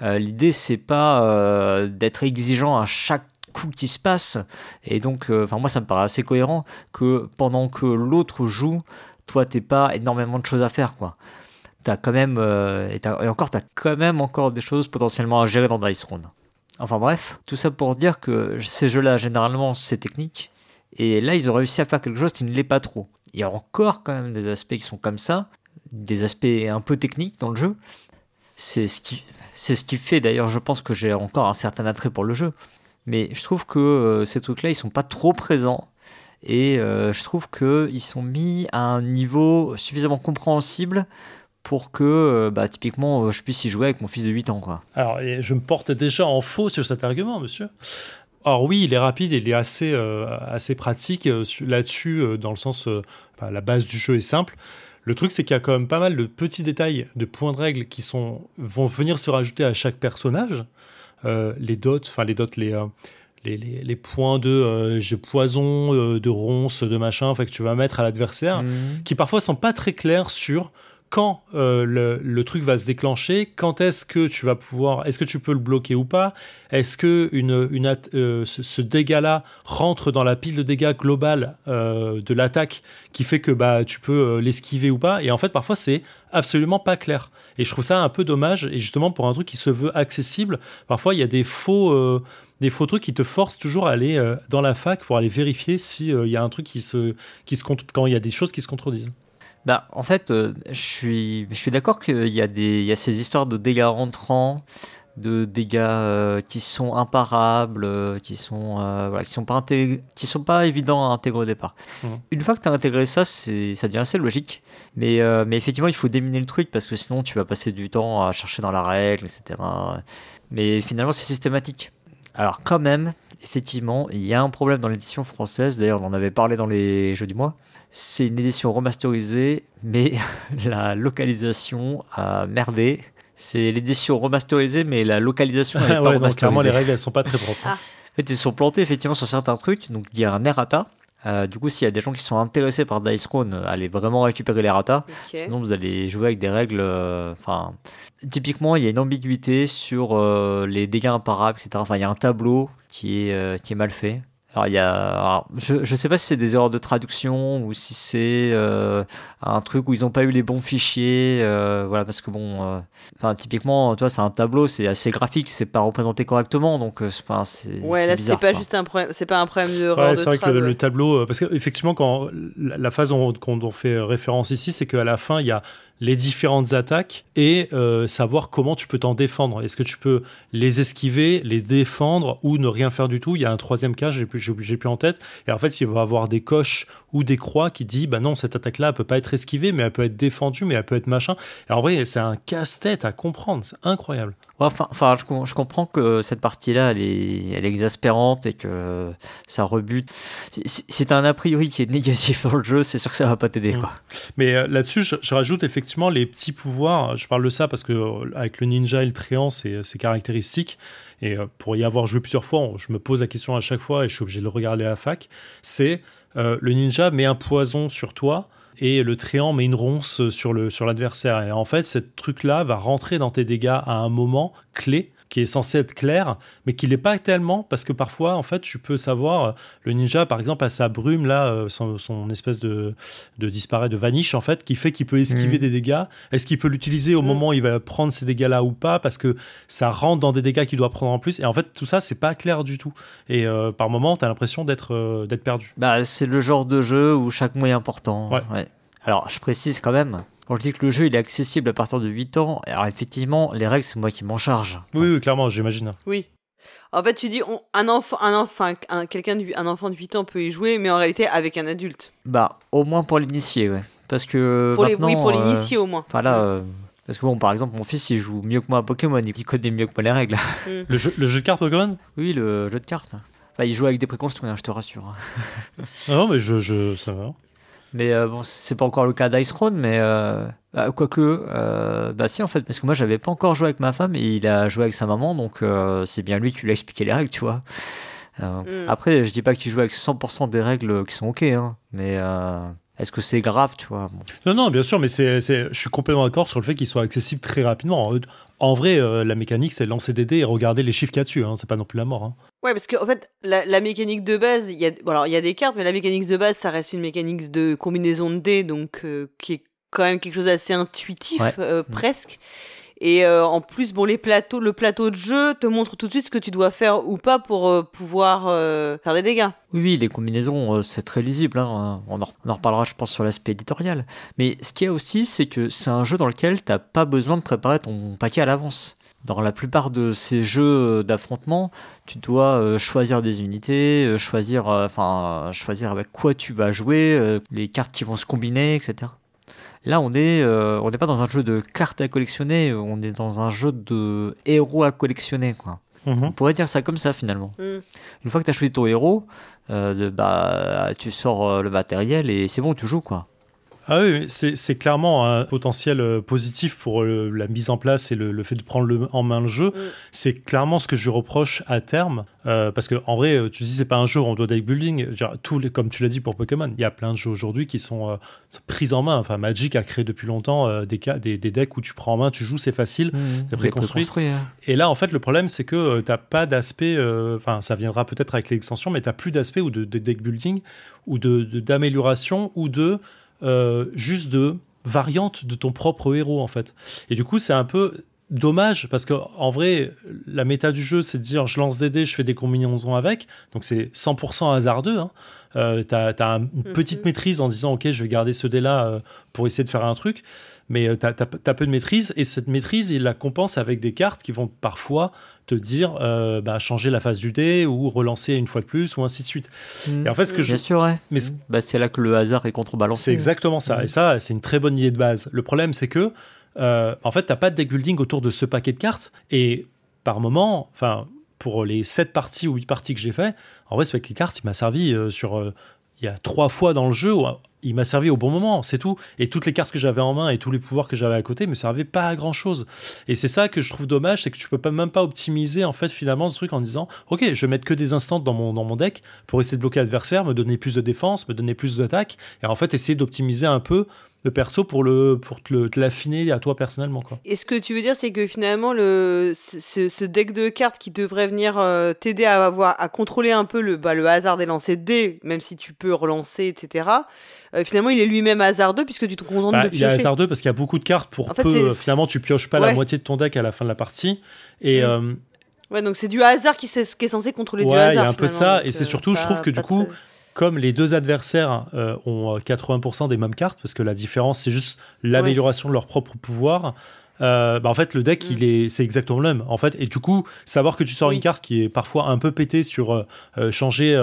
l'idée c'est pas d'être exigeant à chaque coup qui se passe. Et donc, euh, enfin moi, ça me paraît assez cohérent que pendant que l'autre joue, toi, t'es pas énormément de choses à faire, quoi. T'as quand même, euh, et, as, encore, t'as quand même encore des choses potentiellement à gérer dans Dice Round. Enfin bref, tout ça pour dire que ces jeux-là, généralement, c'est technique. Et là, ils ont réussi à faire quelque chose qui ne l'est pas trop. Il y a encore quand même des aspects qui sont comme ça, des aspects un peu techniques dans le jeu. C'est ce qui, c'est ce qui fait d'ailleurs, je pense que j'ai encore un certain attrait pour le jeu. Mais je trouve que euh, ces trucs-là, ils sont pas trop présents. Et euh, je trouve qu'ils sont mis à un niveau suffisamment compréhensible pour que, euh, bah, typiquement, je puisse y jouer avec mon fils de 8 ans. Quoi. Alors, je me porte déjà en faux sur cet argument, monsieur. Alors oui, il est rapide, il est assez, assez pratique là-dessus, dans le sens, la base du jeu est simple. Le truc, c'est qu'il y a quand même pas mal de petits détails, de points de règle qui sont, vont venir se rajouter à chaque personnage. Euh, les dots, enfin les dots, les, euh, les, les, points de, euh, poison, de ronce, de machin, que tu vas mettre à l'adversaire, mhm. qui parfois sont pas très clairs sur quand le, le, truc va se déclencher, quand est-ce que tu vas pouvoir, est-ce que tu peux le bloquer ou pas, est-ce que une, une ce, ce dégât-là rentre dans la pile de dégâts globale de l'attaque qui fait que bah tu peux l'esquiver ou pas, et en fait parfois c'est absolument pas clair. Et je trouve ça un peu dommage. Et justement, pour un truc qui se veut accessible, parfois il y a des faux, euh, des faux trucs qui te forcent toujours à aller euh, dans la fac pour aller vérifier s'il euh, y a un truc qui se, qui se quand il y a des choses qui se contredisent. Bah, en fait, je suis, je suis d'accord qu'il y, a y a ces histoires de dégâts rentrants de dégâts euh, qui sont imparables, euh, qui sont euh, voilà, qui sont pas qui sont pas évidents à intégrer au départ. Mmh. Une fois que tu as intégré ça, c'est ça devient assez logique. Mais mais effectivement, il faut déminer le truc parce que sinon tu vas passer du temps à chercher dans la règle, etc. Mais finalement, c'est systématique. Alors quand même, effectivement, il y a un problème dans l'édition française. D'ailleurs, on en avait parlé dans les jeux du mois. C'est une édition remasterisée, mais *laughs* la localisation a merdé c'est l'édition remasterisée, mais la localisation est pas remasterisée. clairement, les règles, elles sont pas très propres. Ah. En fait, ils sont plantés effectivement sur certains trucs. Donc, il y a un errata. Euh, du coup, s'il y a des gens qui sont intéressés par Dice Crown, allez vraiment récupérer l'errata. Sinon, vous allez jouer avec des règles. Euh, enfin, typiquement, il y a une ambiguïté sur euh, les dégâts imparables, etc. Enfin, il y a un tableau qui est, qui est mal fait. Alors, il y a, je ne sais pas si c'est des erreurs de traduction ou si c'est euh, un truc où ils n'ont pas eu les bons fichiers. Euh, voilà, parce que bon, euh, enfin, typiquement, toi, c'est un tableau, c'est assez graphique, c'est pas représenté correctement, donc c'est. Ouais, là, c'est pas juste un problème, c'est pas un problème de. Ouais, c'est vrai que le, tableau, parce qu'effectivement, quand la, phase dont on fait référence ici, c'est qu'à la fin, il y a les différentes attaques et euh, savoir comment tu peux t'en défendre. Est-ce que tu peux les esquiver, les défendre ou ne rien faire du tout? Il y a un troisième cas, j'ai plus, j'ai plus en tête. Et en fait, il va y avoir des coches ou des croix qui dit bah non, cette attaque-là, elle peut pas être esquivée, mais elle peut être défendue, mais elle peut être machin. Et en vrai, c'est un casse-tête à comprendre. C'est incroyable. Enfin, enfin je, comprends que cette partie-là, elle est, elle est exaspérante et que ça rebute. Si, t'as un a priori qui est négatif dans le jeu, c'est sûr que ça va pas t'aider. Mmh. Mais euh, là-dessus, je, rajoute effectivement les petits pouvoirs. Je parle de ça parce que euh, avec le ninja et le tréant, c'est caractéristique. Et euh, pour y avoir joué plusieurs fois, je me pose la question à chaque fois et je suis obligé de le regarder à la fac. C'est le ninja met un poison sur toi et le tréant met une ronce sur le sur l'adversaire. Et en fait, ce truc-là va rentrer dans tes dégâts à un moment clé qui est censé être clair, mais qui l'est pas tellement, parce que parfois, en fait, tu peux savoir, euh, le ninja, par exemple, a sa brume, là, euh, son, espèce de, de disparaît, de vanish, en fait, qui fait qu'il peut esquiver mmh. des dégâts. Est-ce qu'il peut l'utiliser au mmh. moment où il va prendre ces dégâts-là ou pas, parce que ça rentre dans des dégâts qu'il doit prendre en plus. Et en fait, tout ça, c'est pas clair du tout. Et euh, par moment, tu as l'impression d'être d'être perdu. Bah, c'est le genre de jeu où chaque mot est important. ouais. Alors, je précise quand même, quand je dis que le jeu il est accessible à partir de 8 ans, alors effectivement, les règles, c'est moi qui m'en charge. Oui, oui, clairement, j'imagine. Oui. En fait, tu dis un enfant, un enfant, quelqu'un un enfant de 8 ans peut y jouer, mais en réalité avec un adulte. Bah, au moins pour l'initier, ouais. Parce que pour les, oui, pour euh, l'initier au moins. Voilà. Euh, parce que bon, par exemple, mon fils, il joue mieux que moi à Pokémon, il connaît mieux que moi les règles. Mm. *laughs* Le, jeu, le jeu de cartes Pokémon? Oui, le jeu de cartes. Enfin, il joue avec des précautions, hein, je te rassure. ah non, mais je, je, ça va. Mais euh, bon, c'est pas encore le cas d'Ice Throne, mais euh, bah, quoique, euh, bah si en fait, parce que moi j'avais pas encore joué avec ma femme et il a joué avec sa maman, donc euh, c'est bien lui qui lui a expliqué les règles, tu vois. Mm. Après, je dis pas qu'il joue avec 100% des règles qui sont ok, hein, mais est-ce que c'est grave, tu vois Non, non, bien sûr, mais c'est, je suis complètement d'accord sur le fait qu'il soit accessible très rapidement. En vrai, la mécanique, c'est lancer des dés et regarder les chiffres qu'il y a dessus. Hein, c'est pas non plus la mort. Hein. Ouais, parce qu'en en fait, la, mécanique de base, il y a, alors il y a des cartes, mais la mécanique de base, ça reste une mécanique de combinaison de dés, donc euh, qui est quand même quelque chose d'assez intuitif, euh, mm. presque. Et euh, en plus, bon, les plateaux, le plateau de jeu te montre tout de suite ce que tu dois faire ou pas pour pouvoir faire des dégâts. Oui, oui, les combinaisons, c'est très lisible. Hein. On, en, on, en, reparlera, je pense, sur l'aspect éditorial. Mais ce qu'il y a aussi, c'est que c'est un jeu dans lequel tu n'as pas besoin de préparer ton paquet à l'avance. Dans la plupart de ces jeux d'affrontement, tu dois euh, choisir des unités, euh, choisir, euh, enfin, choisir avec quoi tu vas jouer, les cartes qui vont se combiner, etc. Là, on est, on n'est pas dans un jeu de cartes à collectionner, on est dans un jeu de héros à collectionner, quoi. Mhm. On pourrait dire ça comme ça finalement. Mm. Une fois que tu as choisi ton héros, de, bah, tu sors le matériel et c'est bon, tu joues quoi. Ah oui, c'est clairement un potentiel euh, positif pour euh, la mise en place et le, fait de prendre en main le jeu. Mm. C'est clairement ce que je reproche à terme. Euh, parce que en vrai, tu dis c'est pas un jeu on doit deck building. tous les, comme tu l'as dit pour Pokémon, il y a plein de jeux aujourd'hui qui sont pris en main. Enfin, Magic a créé depuis longtemps des, des, des, decks où tu prends en main, tu joues, c'est facile, mmh, c'est préconstruit. Hein. Et là, en fait, le problème, c'est que tu t'as pas d'aspect. Enfin, ça viendra peut-être avec l'extension, mais t'as plus d'aspect ou de, de, deck building ou de d'amélioration ou de euh, juste de variantes de ton propre héros en fait. Et du coup, c'est un peu dommage parce que en vrai, la méta du jeu, c'est de dire je lance des dés, je fais des combinaisons avec, donc c'est 100% hasardeux. Hein. Euh, t'as as une mhm. petite maîtrise en disant ok, je vais garder ce dé là euh, pour essayer de faire un truc, mais euh, t'as as, peu de maîtrise et cette maîtrise, il la compense avec des cartes qui vont parfois te dire euh, bah, changer la phase du dé ou relancer une fois de plus ou ainsi de suite. et en fait, ce que je. Bien sûr, ouais. Mais bah, c'est là que le hasard est contrebalancé. C'est exactement ça. Et ça, c'est une très bonne idée de base. Le problème, c'est que, euh, en fait, t'as pas de deck building autour de ce paquet de cartes. Et par moment, enfin, pour les 7 parties ou 8 parties que j'ai fait, en vrai, ce paquet de cartes, il m'a servi euh, sur. Il y a trois fois dans le jeu il m'a servi au bon moment, c'est tout. Et toutes les cartes que j'avais en main et tous les pouvoirs que j'avais à côté me servaient pas à grand chose. Et c'est ça que je trouve dommage, c'est que tu peux pas même pas optimiser en fait finalement ce truc en disant, ok, je vais mettre que des instants dans mon dans mon deck pour essayer de bloquer l'adversaire, me donner plus de défense, me donner plus d'attaque, et en fait essayer d'optimiser un peu le perso pour le pour te l'affiner à toi personnellement quoi. Et ce que tu veux dire c'est que finalement le ce, deck de cartes qui devrait venir euh, t'aider à avoir à contrôler un peu le bah, le hasard des lancers de dés même si tu peux relancer etc. Euh, finalement il est lui-même hasardeux puisque tu te contentes bah, de piocher. Il est hasardeux parce qu'il y a beaucoup de cartes pour peu finalement tu pioches pas la moitié de ton deck à la fin de la partie et euh, Ouais, donc c'est du hasard qui, qui est censé contrôler du hasard. il y a un peu de ça, et c'est surtout, je trouve que du coup, comme les deux adversaires euh, ont 80% euh, des mêmes cartes, parce que la différence, c'est juste l'amélioration de leur propre pouvoir, euh, bah en fait le deck il mm. est c'est exactement le même. En fait et du coup savoir que tu sors une carte qui est parfois un peu pétée sur euh, euh, changer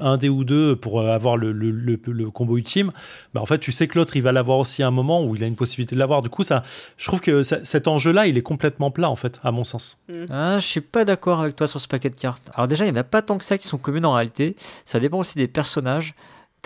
un dé ou deux pour avoir le, le, le, combo ultime bah en fait tu sais que l'autre il va l'avoir aussi à un moment où il a une possibilité de l'avoir. Du coup ça je trouve que cet enjeu là il est complètement plat en fait à mon sens. Mm. ah, je suis pas d'accord avec toi sur ce paquet de cartes. Alors déjà il n'y en a pas tant que ça qui sont communes en réalité. Ça dépend aussi des personnages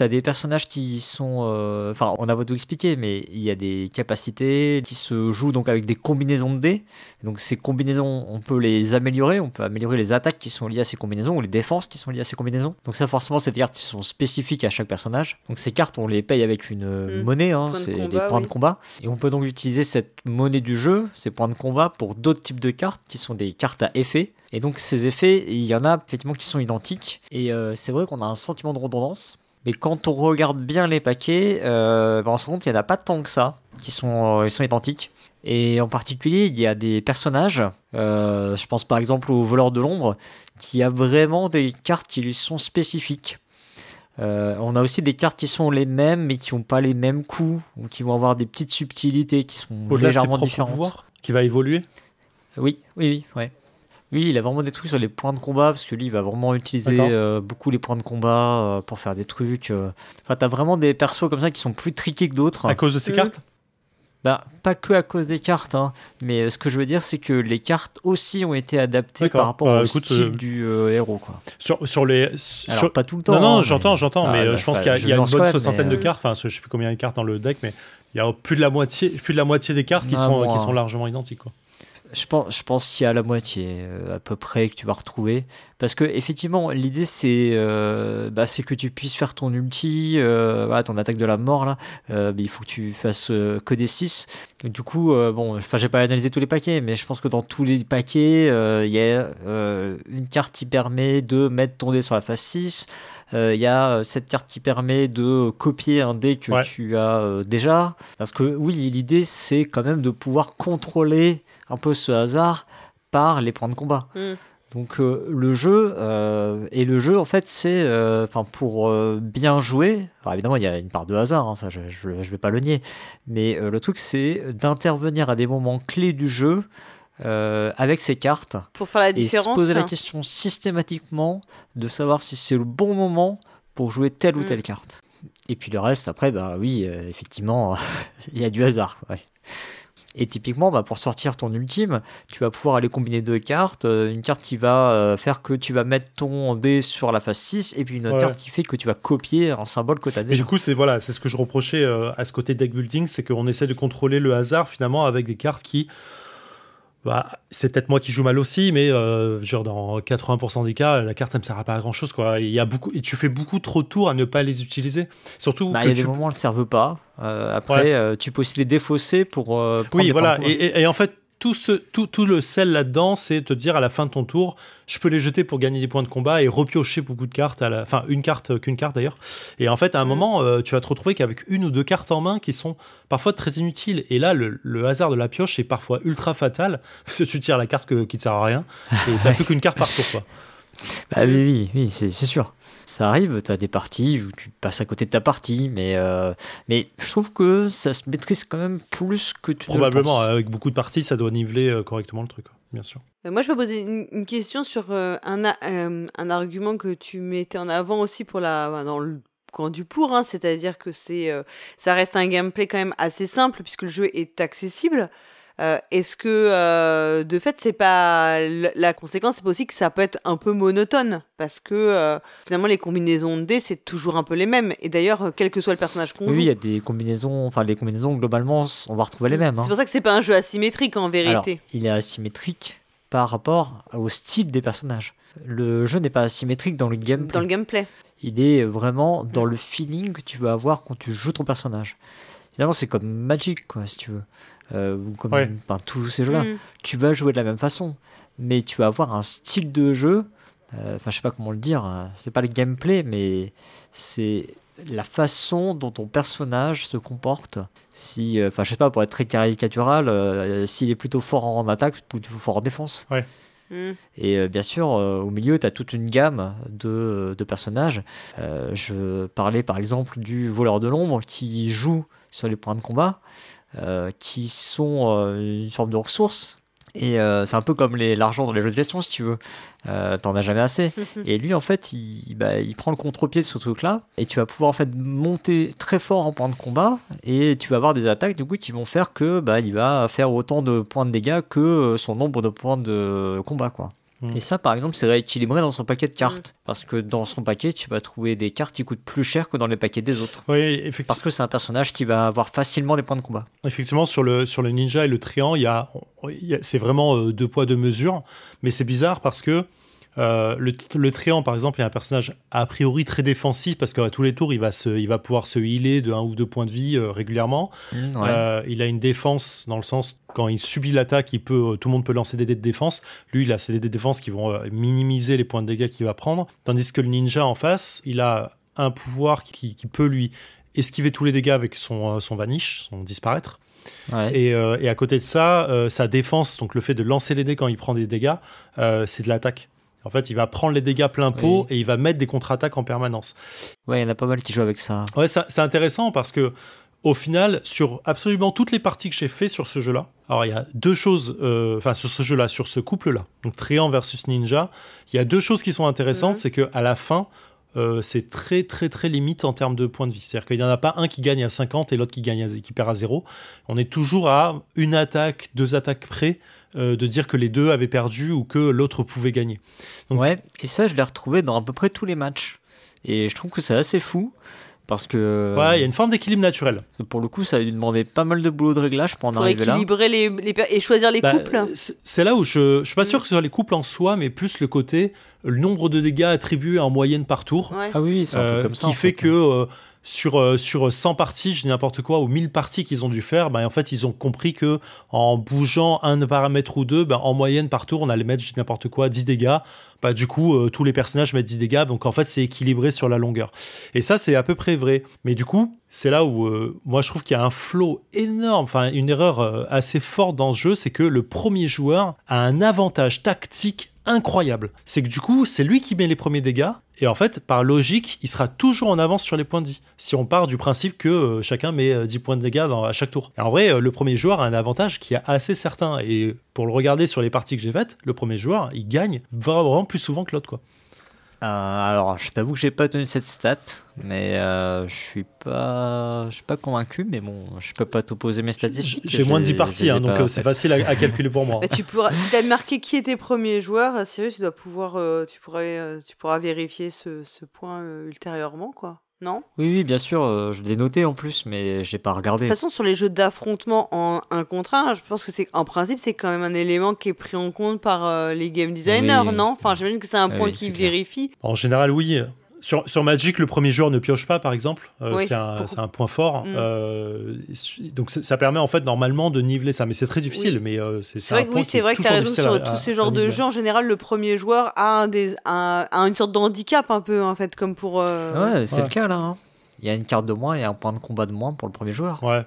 T'as des personnages qui sont. Euh, enfin, on a beau tout expliquer, mais il y a des capacités qui se jouent donc avec des combinaisons de dés. Donc, ces combinaisons, on peut les améliorer. On peut améliorer les attaques qui sont liées à ces combinaisons ou les défenses qui sont liées à ces combinaisons. Donc, ça, forcément, c'est des cartes qui sont spécifiques à chaque personnage. Donc, ces cartes, on les paye avec une mmh. monnaie, hein, c'est des points de combat. Et on peut donc utiliser cette monnaie du jeu, ces points de combat, pour d'autres types de cartes qui sont des cartes à effet. Et donc, ces effets, il y en a effectivement qui sont identiques. Et euh, c'est vrai qu'on a un sentiment de redondance. Mais quand on regarde bien les paquets, euh, ben, on se rend compte qu'il n'y en a pas tant que ça, qui sont, euh, ils sont identiques. Et en particulier, il y a des personnages, euh, je pense par exemple au voleur de l'ombre, qui a vraiment des cartes qui lui sont spécifiques. on a aussi des cartes qui sont les mêmes, mais qui n'ont pas les mêmes coups, ou qui vont avoir des petites subtilités qui sont légèrement différentes. qui va évoluer? Oui, oui, oui, ouais. Oui, il a vraiment des trucs sur les points de combat, parce que lui, il va vraiment utiliser euh, beaucoup les points de combat euh, pour faire des trucs. Euh. Enfin, t'as vraiment des persos comme ça qui sont plus triqués que d'autres. À cause de ces cartes? Bah, pas que à cause des cartes, hein. mais ce que je veux dire, c'est que les cartes aussi ont été adaptées par rapport bah, au style du héros. Quoi. Sur, sur les. Alors, pas tout le temps. Non, non, hein, j'entends, j'entends, ah, mais bah, je pense qu'il y a, une bonne soixantaine de cartes. Enfin, je sais plus combien de cartes dans le deck, mais il y a plus de la moitié, plus de la moitié des cartes qui, ah, sont, qui sont largement identiques. Quoi. Je pense, qu'il y a la moitié euh, à peu près que tu vas retrouver. Parce que effectivement, l'idée c'est euh, bah, que tu puisses faire ton ulti, euh, ton attaque de la mort là. Euh, il faut que tu fasses que des 6. Du coup, bon, enfin j'ai pas analysé tous les paquets, mais je pense que dans tous les paquets, il y a une carte qui permet de mettre ton dé sur la phase 6. Il y a cette carte qui permet de copier un dé que tu as déjà. Parce que oui, l'idée c'est quand même de pouvoir contrôler un peu ce hasard par les points de combat. Mm. Donc euh, le jeu euh, et le jeu en fait c'est euh, enfin pour bien jouer. Alors, évidemment il y a une part de hasard, hein, ça je, je, vais pas le nier. Mais le truc c'est d'intervenir à des moments clés du jeu avec ces cartes pour faire la différence. Et se poser la question systématiquement de savoir si c'est le bon moment pour jouer telle ou mm. telle carte. Et puis le reste après bah oui effectivement *laughs* il y a du hasard. Ouais. Et typiquement, bah, pour sortir ton ultime, tu vas pouvoir aller combiner deux cartes. Euh, une carte qui va euh, faire que tu vas mettre ton dé sur la phase 6, et puis une autre carte qui fait que tu vas copier un symbole que tu as déjà. Et du coup, c'est voilà, c'est ce que je reprochais euh, à ce côté deck building, c'est qu'on essaie de contrôler le hasard finalement avec des cartes qui bah, c'est peut-être moi qui joue mal aussi, mais euh, genre dans 80% des cas, la carte ne me sert pas à grand chose. Quoi. Il y a beaucoup, et tu fais beaucoup trop de tours à ne pas les utiliser. Surtout bah, il y a des moments où elles ne servent pas. Euh, après, euh, tu peux aussi les défausser pour. oui, voilà. et, en fait, tout, ce, tout, tout le sel là-dedans, c'est te dire à la fin de ton tour, je peux les jeter pour gagner des points de combat et repiocher beaucoup de cartes, à la, enfin une carte qu'une carte d'ailleurs. Et en fait, à un mm. moment, euh, tu vas te retrouver qu'avec une ou deux cartes en main qui sont parfois très inutiles. Et là, le, hasard de la pioche est parfois ultra fatal *laughs* parce que tu tires la carte qui ne sert à rien et t'as plus qu'une carte par tour. Quoi. Bah oui, oui, oui c'est sûr ça arrive, tu as des parties où tu passes à côté de ta partie, mais, euh, mais je trouve que ça se maîtrise quand même plus que tu Probablement, avec beaucoup de parties, ça doit niveler euh, correctement le truc, bien sûr. Euh, moi, je peux poser une, question sur un, un, argument que tu mettais en avant aussi pour la, dans le camp du pour, hein, c'est-à-dire que c'est, ça reste un gameplay quand même assez simple puisque le jeu est accessible. Euh, est-ce que euh, de fait c'est pas la conséquence c'est pas aussi que ça peut être un peu monotone? Parce que euh, finalement les combinaisons de dés c'est toujours un peu les mêmes et d'ailleurs quel que soit le personnage qu'on joue. Oui, il y a des combinaisons enfin les combinaisons globalement on va retrouver les mêmes. C'est hein. pour ça que c'est pas un jeu asymétrique en vérité. il est asymétrique par rapport au style des personnages. Le jeu n'est pas asymétrique dans le gameplay. Dans le gameplay. Il est vraiment dans le feeling que tu vas avoir quand tu joues ton personnage Finalement, c'est comme Magic, quoi, si tu veux. Euh, ou comme tous ces jeux-là. Mm. Tu vas jouer de la même façon, mais tu vas avoir un style de jeu. Euh, enfin, je sais pas comment le dire. Hein. C'est pas le gameplay, mais c'est la façon dont ton personnage se comporte. Si, enfin, je sais pas, pour être très caricatural, s'il est plutôt fort en attaque, plutôt fort en défense. Ouais. Mm. Et euh, bien sûr, euh, au milieu, tu as toute une gamme de, de personnages. Euh, je parlais par exemple du voleur de l'ombre qui joue sur les points de combat, qui sont une forme de ressources et euh, c'est un peu comme l'argent dans les jeux de gestion, si tu veux. Euh, T'en as jamais assez. *laughs* et lui, en fait, il, bah, il prend le contre-pied de ce truc-là. Et tu vas pouvoir en fait monter très fort en point de combat. Et tu vas avoir des attaques du coup qui vont faire que bah, il va faire autant de points de dégâts que son nombre de points de combat, quoi. Mm. Et ça, par exemple, c'est rééquilibré dans son paquet de cartes. Mm. Parce que dans son paquet, tu vas trouver des cartes qui coûtent plus cher que dans les paquets des autres. Oui, effectivement. Parce que c'est un personnage qui va avoir facilement des points de combat. Effectivement, sur le, sur le ninja et le triant, il y a, c'est vraiment euh, deux poids, deux mesures. Mais c'est bizarre parce que euh, le, le Tréant, par exemple, est un personnage a priori très défensif parce qu'à tous les tours, il va, se, il va pouvoir se healer de un ou deux points de vie euh, régulièrement. Mmh, euh, il a une défense dans le sens quand il subit l'attaque, il peut, tout le monde peut lancer des dés de défense. Lui, il a ses dés de défense qui vont minimiser les points de dégâts qu'il va prendre. Tandis que le ninja en face, il a un pouvoir qui, qui peut lui esquiver tous les dégâts avec son, son vanish, son disparaître. Et, et, à côté de ça, sa défense, donc le fait de lancer les dés quand il prend des dégâts, c'est de l'attaque. En fait, il va prendre les dégâts plein pot et il va mettre des contre-attaques en permanence. Ouais, il y en a pas mal qui jouent avec ça. Ouais, c'est intéressant parce que au final, sur absolument toutes les parties que j'ai fait sur ce jeu-là, alors il y a deux choses, euh, enfin sur ce jeu-là, sur ce couple-là, donc Trian versus Ninja, il y a deux choses qui sont intéressantes, mhm. c'est que à la fin, euh, c'est très très très limite en termes de points de vie. C'est-à-dire qu'il n'y en a pas un qui gagne à 50 et l'autre qui gagne qui perd à 0. On est toujours à une attaque, deux attaques près euh, de dire que les deux avaient perdu ou que l'autre pouvait gagner. ouais, et ça, je l'ai retrouvé dans à peu près tous les matchs. Et je trouve que c'est assez fou. Parce que. Ouais, il y a une forme d'équilibre naturel. Pour le coup, ça a dû demander pas mal de boulot de réglage pour en pour arriver là. équilibrer les, et choisir les bah, couples. C'est là où je, je suis pas sûr que ce soit les couples en soi, mais plus le côté le nombre de dégâts attribués en moyenne par tour. Ah oui, c'est un peu euh, comme ça. Qui fait, que. Euh, sur, euh, sur 100 parties, je dis n'importe quoi, ou 1000 parties qu'ils ont dû faire, bah, en fait, ils ont compris que en bougeant un paramètre ou deux, bah, en moyenne par tour, on allait mettre, je dis n'importe quoi, 10 dégâts. Bah, du coup, euh, tous les personnages mettent 10 dégâts, donc en fait, c'est équilibré sur la longueur. Et ça, c'est à peu près vrai. Mais du coup, c'est là où euh, moi, je trouve qu'il y a un flow énorme, enfin, une erreur assez forte dans ce jeu, c'est que le premier joueur a un avantage tactique incroyable. C'est que du coup, c'est lui qui met les premiers dégâts, et en fait, par logique, il sera toujours en avance sur les points de vie. Si on part du principe que euh, chacun met 10 euh, points de dégâts à chaque tour. Et en vrai, euh, le premier joueur a un avantage qui est assez certain. Et pour le regarder sur les parties que j'ai faites, le premier joueur, il gagne vraiment plus souvent que l'autre. Euh, alors, je t'avoue que j'ai pas tenu cette stat, mais euh, je suis pas, je suis pas convaincu. Mais bon, je peux pas t'opposer mes statistiques. J'ai moins de 10 parties, hein, donc euh, c'est facile à, calculer pour moi. tu pourras, si t'as marqué qui était premier joueur, sérieux, tu dois pouvoir, tu pourrais, tu pourras vérifier ce, ce point ultérieurement, quoi non Oui, oui, bien sûr, euh, je l'ai noté en plus, mais j'ai pas regardé. De toute façon, sur les jeux d'affrontement en un contre un, je pense que c'est en principe c'est quand même un élément qui est pris en compte par euh, les game designers, non? Enfin, j'imagine que c'est un point qui vérifie. En général, oui. Sur, sur, Magic, le premier joueur ne pioche pas, par exemple. Euh, c'est un, un, point fort. Mm. Euh, donc ça permet en fait normalement de niveler ça, mais c'est très difficile. Mais euh, c'est vrai, oui, c'est vrai que tu as raison sur tous ces genres de jeux. En général, le premier joueur a, un des, a une sorte de handicap un peu en fait, comme pour. Ouais, c'est le cas là. Hein. Il y a une carte de moins et un point de combat de moins pour le premier joueur. Ouais.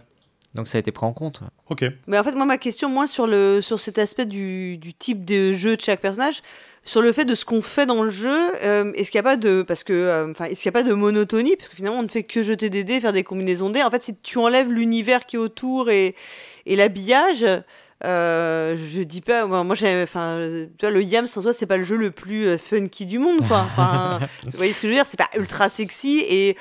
Donc ça a été pris en compte. Ok. Mais en fait, moi, ma question, moins sur, le, sur cet aspect du, du type de jeu de chaque personnage, sur le fait de ce qu'on fait dans le jeu. Euh, est-ce qu'il n'y a pas de parce que euh, enfin est-ce qu'il n'y a pas de monotonie? Parce que finalement on ne fait que jeter des dés, faire des combinaisons de dés. En fait, si tu enlèves l'univers qui est autour et et l'habillage. Euh, je dis pas, moi, enfin, tu vois, le Yams en soi, c'est pas le jeu le plus funky du monde, quoi. Enfin, *laughs* vous voyez ce que je veux dire, c'est pas ultra sexy et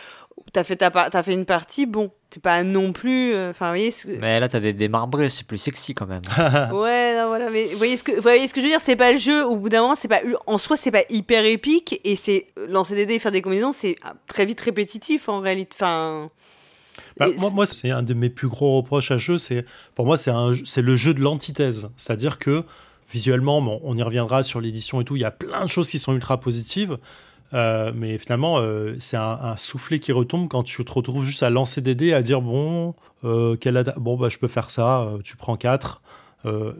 t'as fait, ta, as fait une partie, bon, t'es pas non plus. Euh, enfin, vous voyez. Ce Mais là, t'as des, des marbrés, c'est plus sexy quand même. *laughs* ouais, non, voilà, mais vous voyez ce que, vous voyez ce que je veux dire C'est pas le jeu, au bout d'un moment, c'est pas. En soi, c'est pas hyper épique, et c'est. Lancer des dés et faire des combinaisons, c'est très vite répétitif en réalité. Enfin. Bah, moi, moi c'est un de mes plus gros reproches à ce jeu. C'est pour moi, c'est le jeu de l'antithèse. C'est-à-dire que visuellement, bon, on y reviendra sur l'édition et tout. Il y a plein de choses qui sont ultra positives. Mais finalement, c'est un, soufflet qui retombe quand tu te retrouves juste à lancer des dés, à dire bon, quelle bon bah, je peux faire ça, tu prends 4.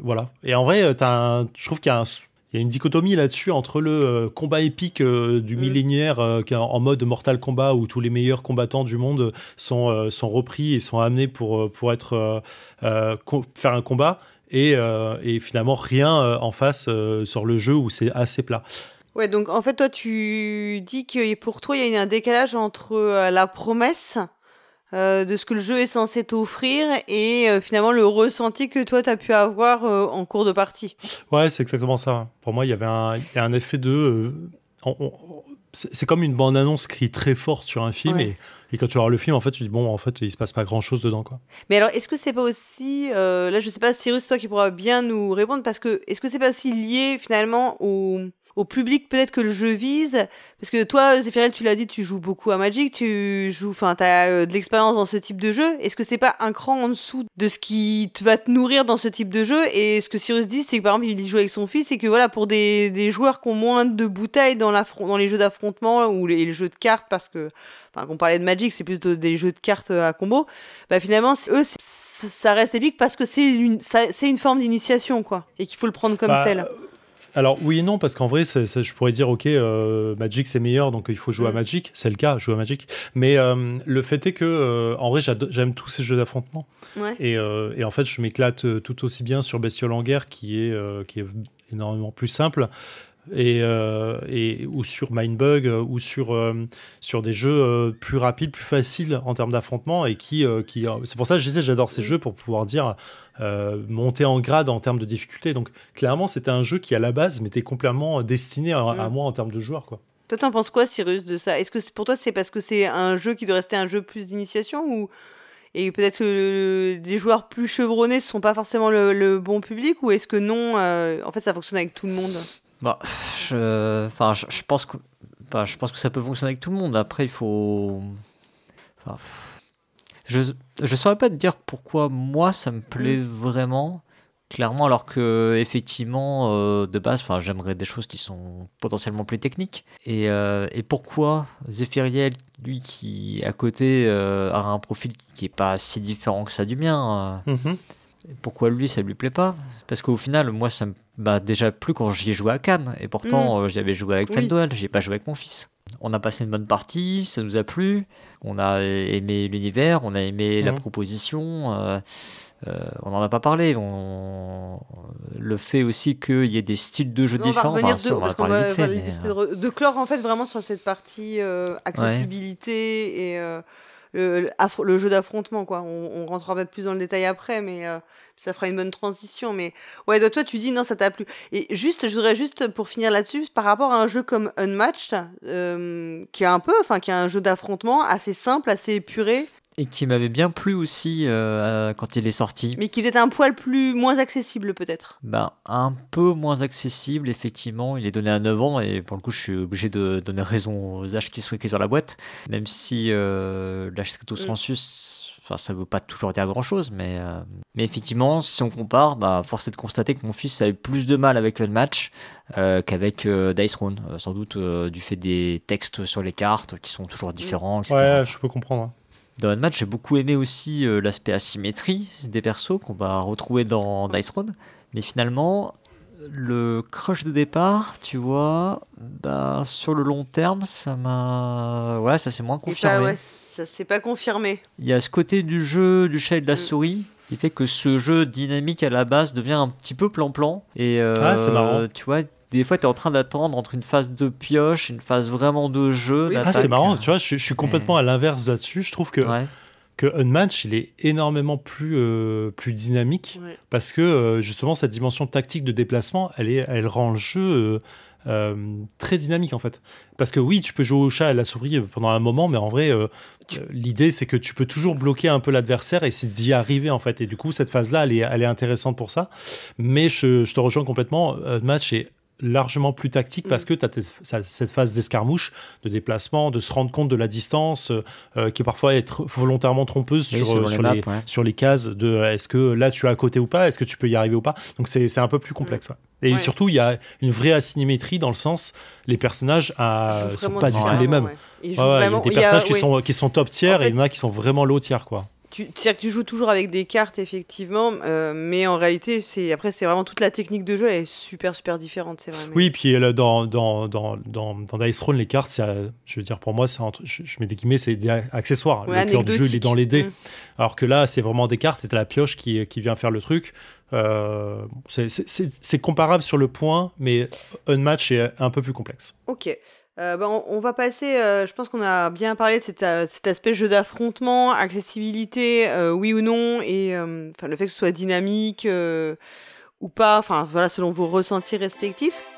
voilà. Et en vrai, as je trouve qu'il y a un il y a une dichotomie là-dessus entre le euh, combat épique euh, du mm. millénaire euh, en mode Mortal Kombat où tous les meilleurs combattants du monde sont, sont repris et sont amenés pour, pour être, faire un combat et, et finalement rien en face sur le jeu où c'est assez plat. Ouais, donc en fait, toi, tu dis que pour toi, il y a un décalage entre la promesse euh, de ce que le jeu est censé t'offrir et euh, finalement le ressenti que toi tu as pu avoir euh, en cours de partie. Ouais, c'est exactement ça. Pour moi, il y avait un, y a un effet de. c'est comme une bande-annonce qui très forte sur un film et, et, quand tu vois le film, en fait, tu dis bon, en fait, il se passe pas grand-chose dedans, quoi. Mais alors, est-ce que c'est pas aussi, là, je sais pas, Cyrus, toi qui pourras bien nous répondre, parce que est-ce que c'est pas aussi lié finalement au au public peut-être que le jeu vise. Parce que toi Zéphirel tu l'as dit tu joues beaucoup à Magic tu joues enfin tu as euh, de l'expérience dans ce type de jeu. Est-ce que c'est pas un cran en dessous de ce qui te va te nourrir dans ce type de jeu? Et ce que Cyrus dit c'est que par exemple il y joue avec son fils et que voilà pour des, des joueurs qui ont moins de bouteilles dans, dans les jeux d'affrontement ou les, jeux de cartes parce que enfin qu'on parlait de Magic c'est plus des jeux de cartes à combo bah finalement eux ça reste épique parce que c'est une forme d'initiation quoi et qu'il faut le prendre comme bah, tel alors oui et non, parce qu'en vrai, je pourrais dire, ok, euh, Magic c'est meilleur, donc il faut jouer à mm. Magic. C'est le cas, jouer à Magic. Mais euh, le fait est que, euh, en vrai, j'aime tous ces jeux d'affrontement. Et, en fait, je m'éclate tout aussi bien sur Bestiole en guerre, qui est, qui est énormément plus simple. Et, et, ou sur Mindbug ou sur, sur des jeux plus rapides, plus faciles en termes d'affrontement et qui, qui c'est pour ça que je disais j'adore ces mm. jeux pour pouvoir dire monter en grade en termes de difficulté. Donc clairement, c'était un jeu qui à la base m'était complètement destiné à, mm. moi en termes de joueurs. Quoi. Toi, t'en penses quoi, Cyrus, de ça? Est-ce que pour toi, c'est parce que c'est un jeu qui doit rester un jeu plus d'initiation ou et peut-être que des joueurs plus chevronnés ne sont pas forcément le, bon public ou est-ce que non euh, En fait, ça fonctionne avec tout le monde? Bah, je, enfin, je, pense que, bah, je pense que ça peut fonctionner avec tout le monde. Après, il faut. Enfin, je ne saurais pas te dire pourquoi moi ça me plaît mm. vraiment clairement alors que effectivement euh, de base enfin j'aimerais des choses qui sont potentiellement plus techniques et, euh, et pourquoi Zephyriel lui qui à côté euh, a un profil qui est pas si différent que ça du mien pourquoi lui ça lui plaît pas? Parce qu'au final moi ça me bah, déjà plus quand j'y ai joué à Cannes et pourtant mm. j'avais joué avec oui. Fendwell j'ai pas joué avec mon fils on a passé une bonne partie, ça nous a plu, on a aimé l'univers, on a aimé la mhm. proposition. Euh, euh, on n'en a pas parlé. On... Le fait aussi qu'il y ait des styles de jeu différents. On va de, parce qu'on va, euh, de, clore en fait vraiment sur cette partie accessibilité et le, le, jeu d'affrontement quoi. On, on rentrera peut-être plus dans le détail après, mais ça fera une bonne transition. Mais ouais, toi, tu dis non, ça t'a plu. Et juste, je voudrais juste pour finir là-dessus, par rapport à un jeu comme Unmatched, euh, qui est un peu, enfin, qui est un jeu d'affrontement assez simple, assez épuré. Et qui m'avait bien plu aussi euh, quand il est sorti. Mais qui était un poil plus moins accessible peut-être. Ben, un peu moins accessible, effectivement. Il est donné à 9 ans et pour le coup, je suis obligé de donner raison aux âges qui sont écrits sur la boîte. Même si euh, l'âge stricto mm. sensus Enfin, ça veut pas toujours dire grand chose, mais, euh, mais effectivement, si on compare, bah, force est de constater que mon fils avait plus de mal avec le match euh, qu'avec euh, Dice Throne, sans doute du fait des textes sur les cartes qui sont toujours différents, etc. Ouais, je peux comprendre. Dans un match, j'ai beaucoup aimé aussi l'aspect asymétrie des persos qu'on va retrouver dans Dice Throne, mais finalement, le crush de départ, tu vois, bah, sur le long terme, ça m'a. Ouais, ça s'est moins confirmé ça s'est pas confirmé. Il y a ce côté du jeu du chat et de la mm. souris qui fait que ce jeu dynamique à la base devient un petit peu plan-plan. Et euh, ah, c'est marrant. Tu vois, des fois, tu es en train d'attendre entre une phase de pioche une phase vraiment de jeu. Ah, c'est marrant, tu vois, je, suis complètement à l'inverse là-dessus. Je trouve que. Que Unmatch, il est énormément plus, euh, plus dynamique parce que euh, justement cette dimension tactique de déplacement, elle, est, elle rend le jeu euh, très dynamique en fait. Parce que oui, tu peux jouer au chat et à la souris pendant un moment, mais en vrai, euh, l'idée c'est que tu peux toujours bloquer un peu l'adversaire et c'est d'y arriver en fait. Et du coup, cette phase-là, elle est, elle est intéressante pour ça. Mais je, te rejoins complètement. Le match est largement plus tactique parce mm. que tu as cette phase d'escarmouche, de déplacement, de se rendre compte de la distance, qui parfois être volontairement trompeuse sur, sur, les, sur, les, cases de est-ce que là tu es à côté ou pas, est-ce que tu peux y arriver ou pas? Donc c'est un peu plus complexe. Et surtout, il y a une vraie asymétrie dans le sens, les personnages ne sont pas du tout les mêmes. Il y a des personnages qui, sont, qui sont top tiers et il y en a qui sont vraiment low tiers, quoi tu, que tu joues toujours avec des cartes, effectivement, euh, mais en réalité, c'est après, c'est vraiment toute la technique de jeu, elle est super, super différente. C'est vrai, Oui, puis dans, dans, dans, dans, dans Dice Throne, les cartes, je veux dire, pour moi, je, je mets des guillemets, c'est des accessoires. le cœur du jeu, il est dans les dés. Mm. Alors que là, c'est vraiment des cartes, c'est la pioche qui, qui vient faire le truc. Euh, c'est comparable sur le point, mais un match est un peu plus complexe. Ok. Euh, bah, on, va passer, euh, je pense qu'on a bien parlé de cet, euh, aspect jeu d'affrontement, accessibilité, oui ou non, et le fait que ce soit dynamique ou pas, enfin voilà, selon vos ressentis respectifs.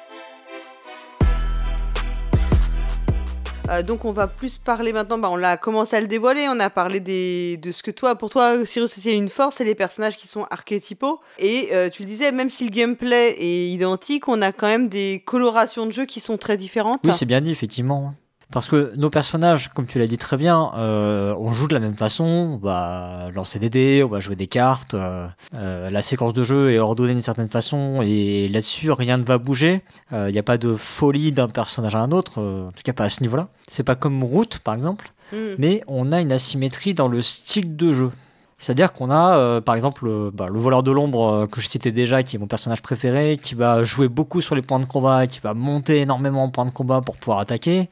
Euh, donc on va plus parler maintenant, bah, on l'a commencé à le dévoiler, on a parlé des, de ce que toi, pour toi, Cyrus, c'est une force, c'est les personnages qui sont archétypaux. Et euh, tu le disais, même si le gameplay est identique, on a quand même des colorations de jeu qui sont très différentes. Oui, c'est bien dit, effectivement. Parce que nos personnages, comme tu l'as dit très bien, euh, on joue de la même façon, on va lancer des dés, on va jouer des cartes, euh, euh, la séquence de jeu est ordonnée d'une certaine façon, et là-dessus, rien ne va bouger. Il n'y a pas de folie d'un personnage à un autre, en tout cas pas à ce niveau-là. C'est pas comme Route, par exemple, hmm. mais on a une asymétrie dans le style de jeu. C'est-à-dire qu'on a, par exemple, bah, le voleur de l'ombre que je citais déjà, qui est mon personnage préféré, qui va jouer beaucoup sur les points de combat, qui va monter énormément en points de combat pour pouvoir attaquer.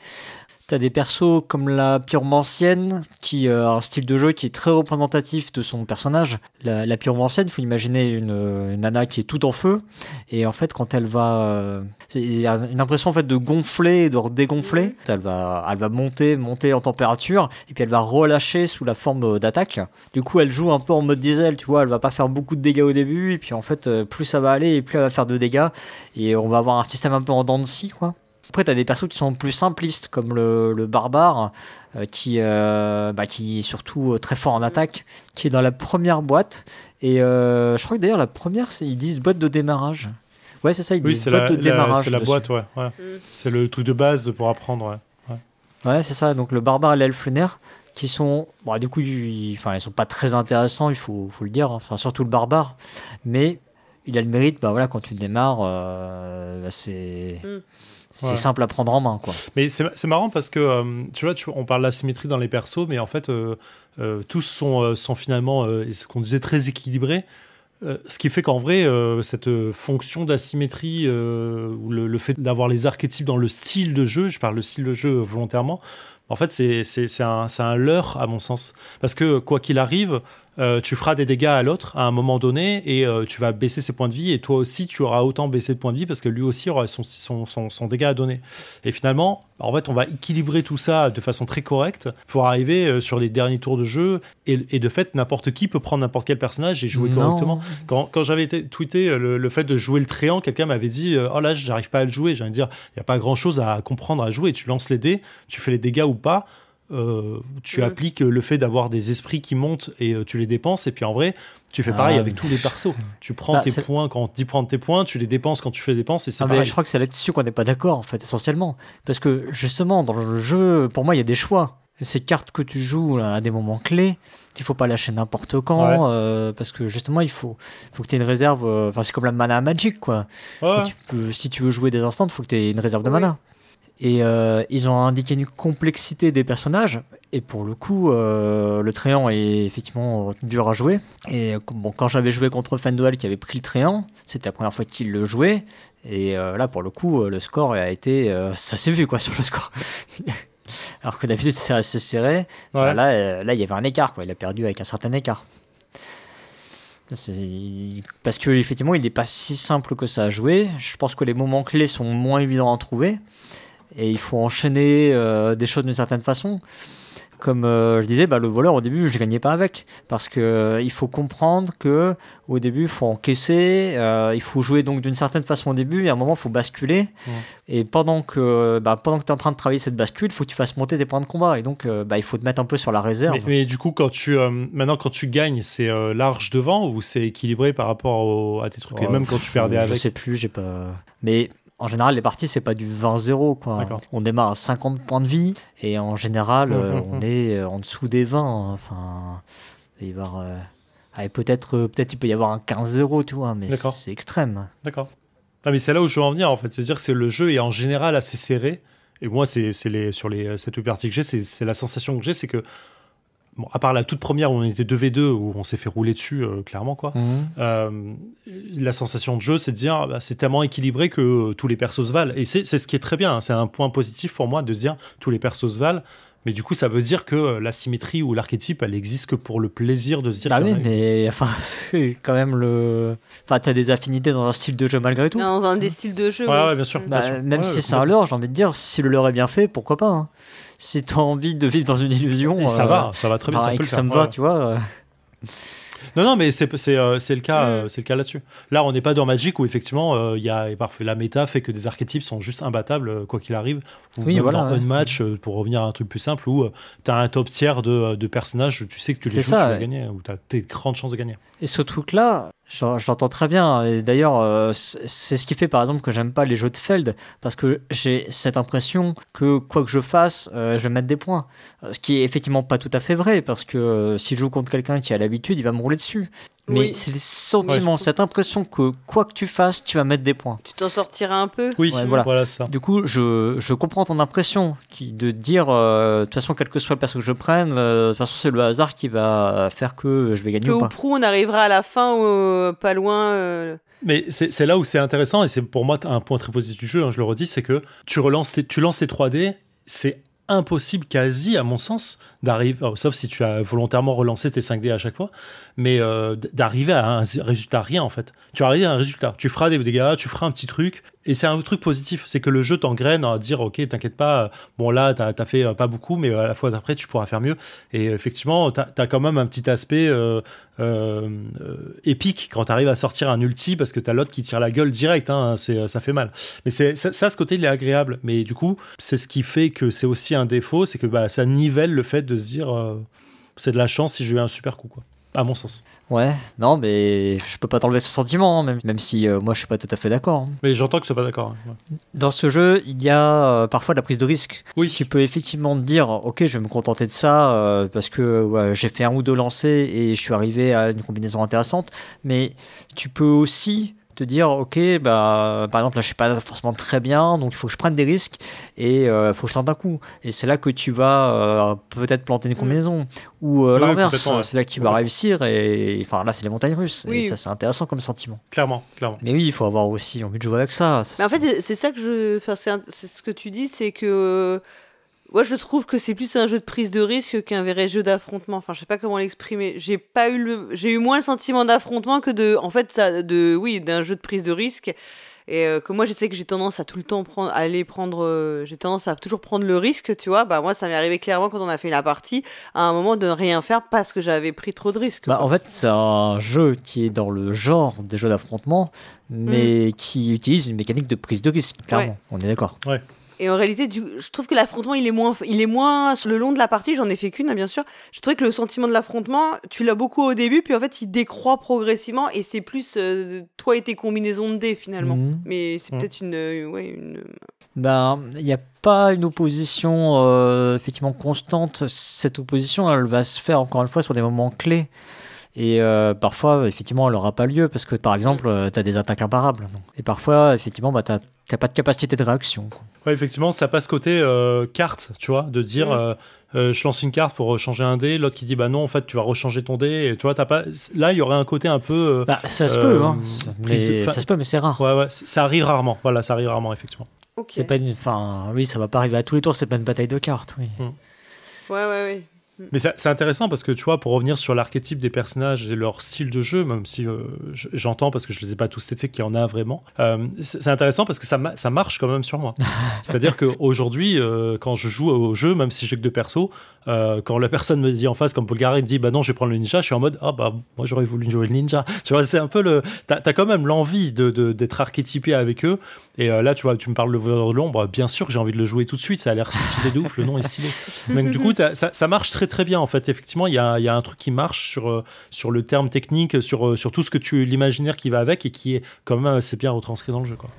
T'as des persos comme la pyromancienne qui euh, a un style de jeu qui est très représentatif de son personnage. La, la pyromancienne, faut imaginer une, nana qui est tout en feu et en fait quand elle va, euh, il y a une impression en fait de gonfler et de dégonfler. Elle va, elle va monter, monter en température et puis elle va relâcher sous la forme d'attaque. Du coup, elle joue un peu en mode diesel, tu vois. Elle va pas faire beaucoup de dégâts au début et puis en fait, euh, plus ça va aller et plus elle va faire de dégâts et on va avoir un système un peu en dents de scie, quoi. Après, tu as des persos qui sont plus simplistes, comme le, barbare, euh, qui, euh, bah, qui est surtout euh, très fort en attaque, qui est dans la première boîte. Et je crois que d'ailleurs, la première, ils disent boîte de démarrage. Ouais, c'est ça, ils disent boîte de démarrage. C'est la boîte, ouais. Mm. C'est le truc de base pour apprendre, ouais. Ouais, c'est ça. Donc le barbare et l'elfe lunaire, qui sont, bon, du coup, ils, enfin, ils sont pas très intéressants, il faut, faut le dire, hein. enfin, surtout le barbare, mais il a le mérite, bah voilà, quand tu démarres, bah, c'est. Mm. C'est simple à prendre en main, quoi. Mais c'est marrant parce que, euh, tu vois, on parle d'asymétrie dans les persos, mais en fait, euh, euh, tous sont, sont finalement, ce qu'on disait, très équilibrés. ce qui fait qu'en vrai, cette fonction d'asymétrie, ou le, fait d'avoir les archétypes dans le style de jeu, je parle le style de jeu volontairement, en fait, c'est un, un leurre, à mon sens. Parce que, quoi qu'il arrive, euh, tu feras des dégâts à l'autre à un moment donné et euh, tu vas baisser ses points de vie et toi aussi tu auras autant baissé de points de vie parce que lui aussi aura son, son, son, dégât à donner. Et finalement, en fait, on va équilibrer tout ça de façon très correcte pour arriver euh, sur les derniers tours de jeu et, de fait, n'importe qui peut prendre n'importe quel personnage et jouer correctement. Quand, quand j'avais tweeté le, fait de jouer le tréant, quelqu'un m'avait dit Oh là, j'arrive pas à le jouer. J'allais dire Il n'y a pas grand chose à comprendre à jouer. Tu lances les dés, tu fais les dégâts ou pas. Euh, tu mm. appliques le fait d'avoir des esprits qui montent et euh, tu les dépenses. Et puis en vrai, tu fais pareil ah. avec tous les persos. Tu prends bah, tes points quand on dit prendre tes points, tu les dépenses quand tu fais des dépenses et c'est ah, Je crois que c'est là-dessus qu'on n'est pas d'accord en fait, essentiellement. Parce que justement, dans le jeu, pour moi, il y a des choix. Ces cartes que tu joues à des moments clés, il faut pas lâcher n'importe quand, euh, parce que justement, il faut, faut que tu aies une réserve. Enfin, c'est comme la mana magic, quoi. si tu veux jouer des instants, il faut que tu aies une réserve de mana. Et euh, ils ont indiqué une complexité des personnages. Et pour le coup, euh, le Tréant est effectivement dur à jouer. Et bon, quand j'avais joué contre Fenduel qui avait pris le Tréant, c'était la première fois qu'il le jouait. Et euh, là, pour le coup, le score a été. ça s'est vu quoi *laughs* sur le score. *laughs* Alors que d'habitude, c'est assez serré. là, là, il y avait un écart. Quoi. Il a perdu avec un certain écart. Parce que effectivement, il n'est pas si simple que ça à jouer. Je pense que les moments clés sont moins évidents à trouver et il faut enchaîner euh, des choses d'une certaine façon. Comme euh, je disais, bah, le voleur au début, je ne gagnais pas avec parce que euh, il faut comprendre que au début, il faut encaisser, il faut jouer donc d'une certaine façon au début, et à un moment, il faut basculer. Et pendant que, bah, pendant que tu es en train de travailler cette bascule, il faut que tu fasses monter tes points de combat. Et donc, bah, il faut te mettre un peu sur la réserve. Mais, du coup, quand tu, maintenant, quand tu gagnes, c'est large devant ou c'est équilibré par rapport à tes trucs, et même quand tu perdais avec? Je sais plus, j'ai pas. Mais en général, les parties, c'est pas du 20-0. Quoi. On démarre à 50 points de vie et en général, mmh, euh, mmh, on mmh. est euh, en dessous des 20. Hein. Enfin, il va euh, peut-être, peut-être il peut y avoir un 15-0, tu vois, mais c'est extrême. D'accord. Ah, mais c'est là où je veux en venir en fait. C'est-à-dire que le jeu est en général assez serré. Et moi, c'est les, sur les 7 parties que j'ai, c'est la sensation que j'ai, c'est que Bon, à part la toute première où on était 2v2, où on s'est fait rouler dessus, euh, clairement, quoi. Mhm. Euh, la sensation de jeu, c'est de dire, bah, c'est tellement équilibré que euh, tous les persos se valent. Et c'est ce qui est très bien. hein. C'est un point positif pour moi de se dire, tous les persos se valent. Mais du coup, ça veut dire que euh, la symétrie ou l'archétype, elle existe que pour le plaisir de se dire. Bah y oui, mais *laughs* enfin, c'est quand même le. Enfin, t'as des affinités dans un style de jeu malgré tout. Dans un des styles de jeu. Ouais, oui. ouais, bien sûr. Bah, bien sûr. même Ouais, si c'est un leurre, j'ai envie de dire, si le leurre est bien fait, pourquoi pas hein. Si t'as envie de vivre dans une illusion. Et ça euh, va, ça va très bien. enfin, Ça et peut que le ça me ouais. va, tu vois. Euh. Non, non, mais c'est c'est euh, c'est le cas, Mm. euh, c'est le cas là-dessus. Là, on n'est pas dans Magic où effectivement, euh, il y a et parfois la méta fait que des archétypes sont juste imbattables euh, quoi qu'il arrive. Ou Oui, même voilà, dans ouais. Unmatch, euh, pour revenir à un truc plus simple, où tu as un top tiers de, de personnages, tu sais que tu les joues, ça, tu vas ouais. gagner, ou tu as tes grandes chances de gagner. Et ce truc-là, j'en- j'entends très bien. Et d'ailleurs, euh, c'est ce qui fait par exemple que j'aime pas les jeux de Feld, parce que j'ai cette impression que quoi que je fasse, euh, je vais mettre des points. Euh, Ce qui est effectivement pas tout à fait vrai, parce que si je joue contre quelqu'un qui a l'habitude, il va me rouler dessus. Mais Oui. c'est le sentiment, Ouais. cette impression que quoi que tu fasses, tu vas mettre des points. Tu t'en sortiras un peu. Oui, Ouais, voilà. ça. Du coup, je, je comprends ton impression qui, de dire, euh, de toute façon, quel que soit le perso que je prenne, euh, de toute façon, c'est le hasard qui va faire que je vais gagner Peu ou pas. prou, on arrivera à la fin, euh, pas loin. euh, Mais c'est c'est là où c'est intéressant, et c'est pour moi un point très positif du jeu, hein, je le redis, c'est que tu, relances tes- tu lances tes 3D, c'est impossible quasi, à mon sens, d'arriver, oh, sauf si tu as volontairement relancé tes 5D à chaque fois, mais euh, d'arriver à un résultat rien en fait. Tu arrives à un résultat, tu feras des dégâts, tu feras un petit truc, et c'est un truc positif, c'est que le jeu t'engraine à dire ok, t'inquiète pas, euh, bon là t'as as fait euh, pas beaucoup, mais à la fois d'après tu pourras faire mieux. Et effectivement, t'as as quand même un petit aspect euh, euh, euh, épique quand t'arrives à sortir un ulti parce que t'as l'autre qui tire la gueule direct, hein, ça fait mal. Mais ça, ça, ce côté il est agréable, mais du coup c'est ce qui fait que c'est aussi un défaut, c'est que bah, ça nivelle le fait de se dire euh, c'est de la chance si j'ai eu un super coup quoi. À mon sens. Ouais, non, mais je peux pas t'enlever ce sentiment, hein, même, même si euh, moi je suis pas tout à fait d'accord. hein. Mais j'entends que c'est pas d'accord. hein. Ouais. Dans ce jeu, il y a euh, parfois de la prise de risque. Oui. Tu peux effectivement te dire, ok, je vais me contenter de ça euh, parce que ouais, j'ai fait un ou deux lancers et je suis arrivé à une combinaison intéressante. Mais tu peux aussi te dire, ok, bah, par exemple, là, je suis pas forcément très bien, donc il faut que je prenne des risques et il faut que je tente un coup. Et c'est là que tu vas euh, peut-être planter une combinaison. Ou euh, l'inverse, ouais. c'est là que tu vas réussir et enfin là, c'est les montagnes russes. Oui. Et ça, c'est intéressant comme sentiment. Clairement, clairement. Mais oui, il faut avoir aussi envie de jouer avec ça. Mais en fait, c'est- ça que je. Enfin, c'est un- c'est ce que tu dis, c'est que. Moi, je trouve que c'est plus un jeu de prise de risque qu'un vrai jeu d'affrontement. Enfin, je sais pas comment l'exprimer. J'ai pas eu le. J'ai eu moins le sentiment d'affrontement que de. En fait, de. Oui, d'un jeu de prise de risque. Et euh, que moi, je sais que j'ai tendance à tout le temps prendre, à aller prendre. euh, j'ai tendance à toujours prendre le risque, tu vois. Bah, moi, ça m'est arrivé clairement quand on a fait la partie, à un moment de ne rien faire parce que j'avais pris trop de risques. Bah, en fait, c'est un jeu qui est dans le genre des jeux d'affrontement, mais qui utilise une mécanique de prise de risque, clairement. Ouais. On est d'accord. Et en réalité, du, je trouve que l'affrontement, il est moins, il est moins sur le long de la partie. J'en ai fait qu'une, hein, bien sûr. Je trouvais que le sentiment de l'affrontement, tu l'as beaucoup au début, puis en fait, il décroît progressivement, et c'est plus euh, toi et tes combinaisons de dés finalement. Mhm. Mais c'est peut-être une, euh, ouais, une. Ben, il n'y a pas une opposition euh, effectivement constante. Cette opposition, elle va se faire encore une fois sur des moments clés. Et euh, parfois, effectivement, elle n'aura pas lieu parce que, par exemple, tu as des attaques imparables. Et parfois, effectivement, bah, tu n'as pas de capacité de réaction. quoi. Ouais, effectivement, ça passe côté euh, carte, tu vois, de dire Mm. euh, euh, je lance une carte pour changer un dé, l'autre qui dit bah non, en fait, tu vas rechanger ton dé, et tu vois, t'as pas. Là, il y aurait un côté un peu. euh, Bah, ça se Euh, peut, hein. mais, ça se peut, mais c'est rare. Ouais, ouais, ça arrive rarement. Voilà, ça arrive rarement, effectivement. Ok. C'est pas une... Enfin, oui, ça va pas arriver à tous les tours, c'est pas une bataille de cartes, oui. Ouais, ouais, ouais. Mais ça- c'est intéressant parce que tu vois, pour revenir sur l'archétype des personnages et leur style de jeu, même si euh, j'entends parce que je les ai pas tous testés qu'il y en a vraiment, euh, c'est intéressant parce que ça, ma- ça marche quand même sur moi. *laughs* C'est-à-dire qu'aujourd'hui, euh, quand je joue au jeu, même si j'ai que deux persos, euh, quand la personne me dit en face, comme Polgari me dit bah non, je vais prendre le ninja, je suis en mode ah bah moi j'aurais voulu jouer le ninja. Tu vois, c'est un peu le. T'as as quand même l'envie de- de- d'être archétypé avec eux. Et euh, là, tu vois, tu me parles de l'ombre, bien sûr que j'ai envie de le jouer tout de suite, ça a l'air stylé de ouf, le nom est stylé. *laughs* Donc du coup, ça, ça marche très très bien en fait. Effectivement, il y a, il y a un truc qui marche sur, euh, sur le terme technique, sur, euh, sur tout ce que tu l'imaginaire qui va avec et qui est quand même assez bien retranscrit dans le jeu. Quoi.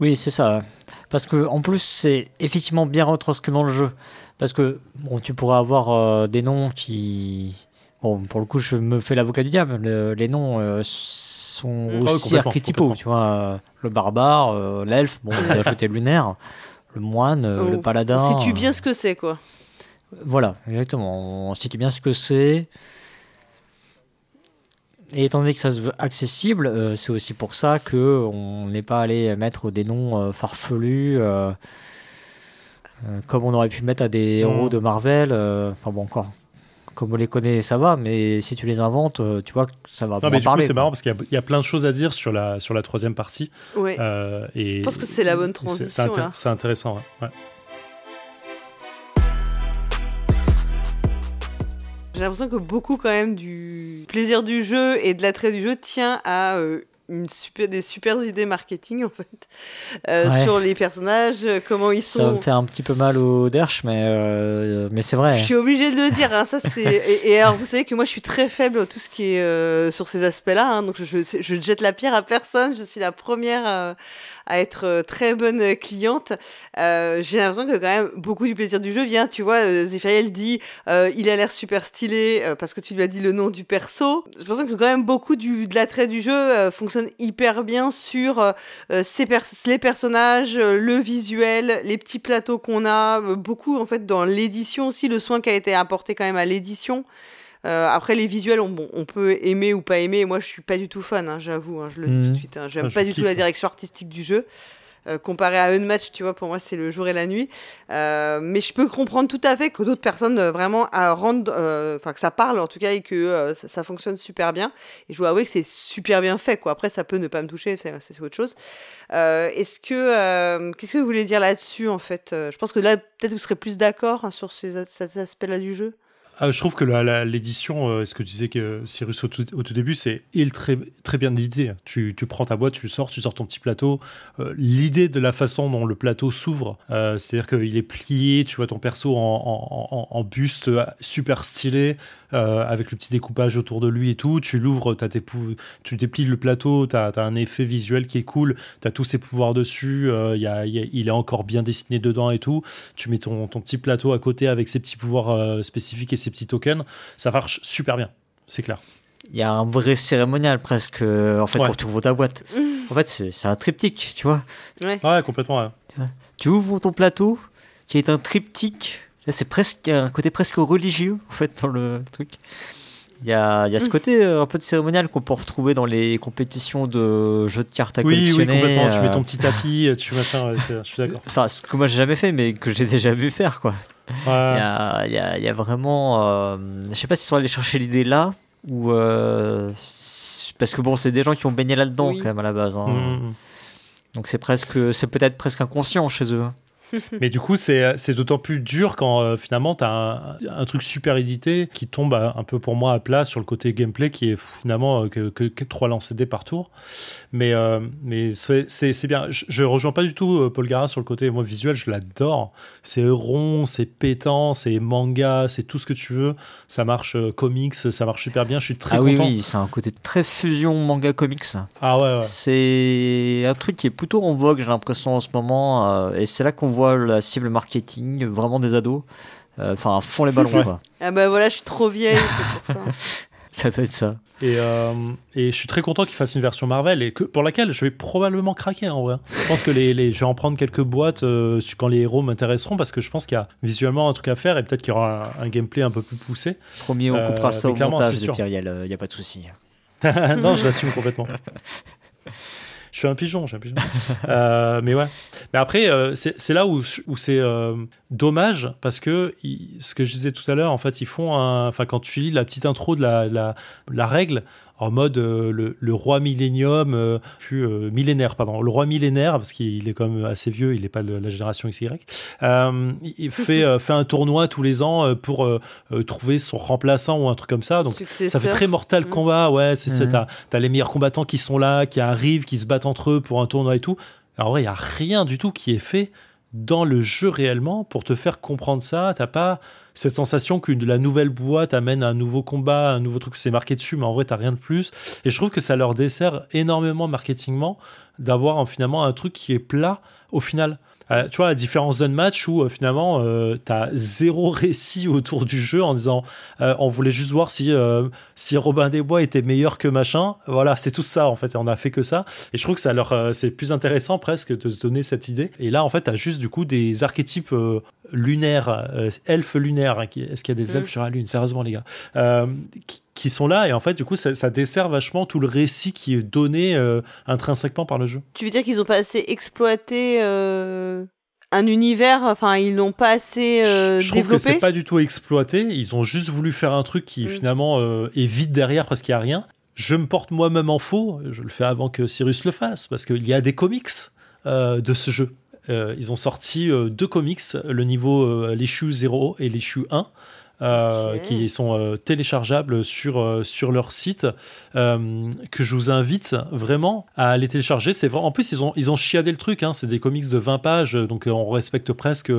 Oui, c'est ça. Parce que en plus, c'est effectivement bien retranscrit dans le jeu. Parce que bon, tu pourras avoir euh, des noms qui Bon, pour le coup, je me fais l'avocat du diable. les noms euh, sont Ah aussi archétypaux, tu vois. le barbare, euh, l'elfe, bon, a *laughs* le lunaire, le moine, euh, le paladin. On situe bien ce que c'est, quoi. Voilà, exactement. On situe bien ce que c'est. Et étant donné que ça se veut accessible, euh, c'est aussi pour ça que on n'est pas allé mettre des noms euh, farfelus euh, comme on aurait pu mettre à des héros Mm. de Marvel. enfin bon, encore. Comme on les connaît, ça va, mais si tu les inventes, euh, tu vois que ça va Non, pas mais en du parler. coup, c'est marrant parce qu'il y a- il y, a plein de choses à dire sur la, sur la troisième partie. Ouais. Euh, et Je pense que c'est la bonne transition, C'est intér- intéressant. ouais. Ouais. J'ai l'impression que beaucoup quand même du plaisir du jeu et de l'attrait du jeu tient à euh, une super, des super idées marketing en fait Euh, Ouais. sur les personnages, euh, comment ils Ça va sont. me faire un petit peu mal au derche, mais, euh, mais c'est vrai. Je suis obligée de le dire, hein, ça c'est. *laughs* Et, et alors vous savez que moi je suis très faible à tout ce qui est euh, sur ces aspects-là, hein, donc je, je, jette la pierre à personne. Je suis la première euh, à être euh, très bonne cliente. Euh, J'ai l'impression que quand même beaucoup du plaisir du jeu vient, tu vois, euh, Zéphiriel dit il a l'air super stylé parce que tu lui as dit le nom du perso. Je pense que quand même beaucoup du, de l'attrait du jeu fonctionne hyper bien sur ces pers- les personnages, le visuel, les petits plateaux qu'on a, beaucoup en fait dans l'édition aussi, le soin qui a été apporté quand même à l'édition. Euh, après les visuels, on, bon, on peut aimer ou pas aimer. Moi, je suis pas du tout fan, hein, j'avoue. hein, je le dis Mhm. tout de suite. hein, J'aime Ah, pas du tout la direction artistique du jeu. Euh, comparé à Unmatch, tu vois, pour moi, c'est le jour et la nuit. Euh, mais je peux comprendre tout à fait que d'autres personnes euh, vraiment à rendre, enfin que ça parle en tout cas et que ça, ça fonctionne super bien. Et je dois avouer que c'est super bien fait, quoi. Après, ça peut ne pas me toucher, c'est autre chose. Est-ce que, qu'est-ce que vous voulez dire là-dessus en fait? Je pense que là, peut-être vous serez plus d'accord hein, sur ces, cet aspect-là du jeu? Ah, je trouve que l'édition, euh, ce que disait que Cyrus au tout, début, c'est très, bien édité. Tu, tu prends ta boîte, tu sors, tu sors ton petit plateau. Euh, L'idée de la façon dont le plateau s'ouvre, euh, c'est-à-dire qu'il est plié, tu vois ton perso en buste euh, super stylé, euh, avec le petit découpage autour de lui et tout. Tu l'ouvres, t'as tes pou- tu déplies le plateau, tu as, un effet visuel qui est cool, tu as tous ses pouvoirs dessus, euh, il y a- il y a- il est encore bien dessiné dedans et tout. Tu mets ton, ton petit plateau à côté avec ses petits pouvoirs euh, spécifiques et ses petits tokens. Ça marche super bien, c'est clair. Il y a un vrai cérémonial presque, en fait, Ouais. quand tu ouvres ta boîte. En fait, c'est c'est un triptyque, tu vois. Ouais. Ouais, complètement. ouais. Tu ouvres ton plateau, qui est un triptyque. Là, c'est presque il y a un côté presque religieux, en fait, dans le truc. Il y a, il y a ce Mm. côté euh, un peu de cérémonial qu'on peut retrouver dans les compétitions de jeux de cartes à Oui, oui, collectionner. complètement. Tu mets euh, ton petit tapis, tu machin, ouais, je suis *laughs* d'accord. Enfin, ce que moi j'ai jamais fait, mais que j'ai déjà vu faire, quoi. Il y Ouais. a, il y a- il y a vraiment. euh, je sais pas s'ils sont allés chercher l'idée là, ou. euh, parce que bon, c'est des gens qui ont baigné là-dedans, Oui. quand même, à la base. hein. Mm. Donc c'est presque. C'est peut-être presque inconscient chez eux. Mais du coup, c'est d'autant plus dur quand euh, finalement tu as un, un truc super édité qui tombe à- un peu pour moi à plat sur le côté gameplay qui est finalement euh, que, que, que 3 lancers dés par tour. Mais, euh, mais c'est bien. Je, je rejoins pas du tout Paul Gara sur le côté moi visuel, je l'adore. C'est rond, c'est pétant, c'est manga, c'est tout ce que tu veux. Ça marche comics, ça marche super bien. Je suis très ah oui, content. oui, c'est un côté très fusion manga comics. Ah ouais, ouais. C'est un truc qui est plutôt en vogue, j'ai l'impression, en ce moment. et c'est là qu'on voit la cible marketing, vraiment des ados. euh, Enfin, à fond les ballons, Ouais. quoi. Ah bah voilà, je suis trop vieille, c'est pour ça. *laughs* Ça doit être ça. Et, euh, et je suis très content qu'ils fassent une version Marvel et que, pour laquelle je vais probablement craquer en vrai. Je pense que les, les- je vais en prendre quelques boîtes euh, quand les héros m'intéresseront parce que je pense qu'il y a visuellement un truc à faire et peut-être qu'il y aura un, un gameplay un peu plus poussé. Premier, on Euh, coupera ça au montage il n'y a pas de souci. *laughs* non, je l'assume complètement. *laughs* Je suis un pigeon, je suis un pigeon. *laughs* Euh, mais ouais. Mais après, euh, c'est là où, c'est euh, dommage parce que ce que je disais tout à l'heure, en fait, ils font un. Enfin, quand tu lis la petite intro de la règle, en mode euh, le, le roi millénium, euh, puis euh, millénaire, pardon, le roi millénaire, parce qu'il est quand même assez vieux, il n'est pas de la génération XY, euh, il fait, euh, fait un tournoi tous les ans euh, pour euh, euh, trouver son remplaçant ou un truc comme ça. Donc, ça fait très Mortal Mhm. Kombat, ouais. C'est c'est- Mhm. t'as t'as les meilleurs combattants qui sont là, qui arrivent, qui se battent entre eux pour un tournoi et tout. Alors, en vrai, il y a rien du tout qui est fait dans le jeu réellement pour te faire comprendre ça. T'as pas cette sensation que la nouvelle boîte amène un nouveau combat, un nouveau truc, c'est marqué dessus, mais en vrai, t'as rien de plus. Et je trouve que ça leur dessert énormément marketingement d'avoir finalement un truc qui est plat au final. Euh, tu vois, la différence d'un match où finalement, tu as zéro *laughs* récit autour du jeu en disant on voulait juste voir si, si Robin des Bois était meilleur que machin. Voilà, c'est tout ça en fait. Et on a fait que ça. Et je trouve que ça leur, c'est plus intéressant presque de se donner cette idée. Et là, en fait, tu as juste du coup des archétypes lunaires, elfes lunaires. Hein, est-ce qu'il y a des mm. elfes sur la Lune? Sérieusement, les gars. Qui, qui sont là et en fait du coup ça, dessert vachement tout le récit qui est donné euh, intrinsèquement par le jeu. Tu veux dire qu'ils ont pas assez exploité euh, un univers, enfin ils l'ont pas assez euh, je, je trouve que c'est pas du tout exploité, ils ont juste voulu faire un truc qui mm. finalement est vide derrière parce qu'il y a rien. Je me porte moi-même en faux, je le fais avant que Cyrus le fasse parce qu'il y a des comics de ce jeu. ils ont sorti deux comics, le niveau l'issue 0 et l'issue 1. Euh, qui sont euh, téléchargeables sur, euh, sur leur site, que je vous invite vraiment à les télécharger. C'est. En plus, ils ont, ils ont chiadé le truc. Hein. C'est des comics de 20 pages, donc on respecte presque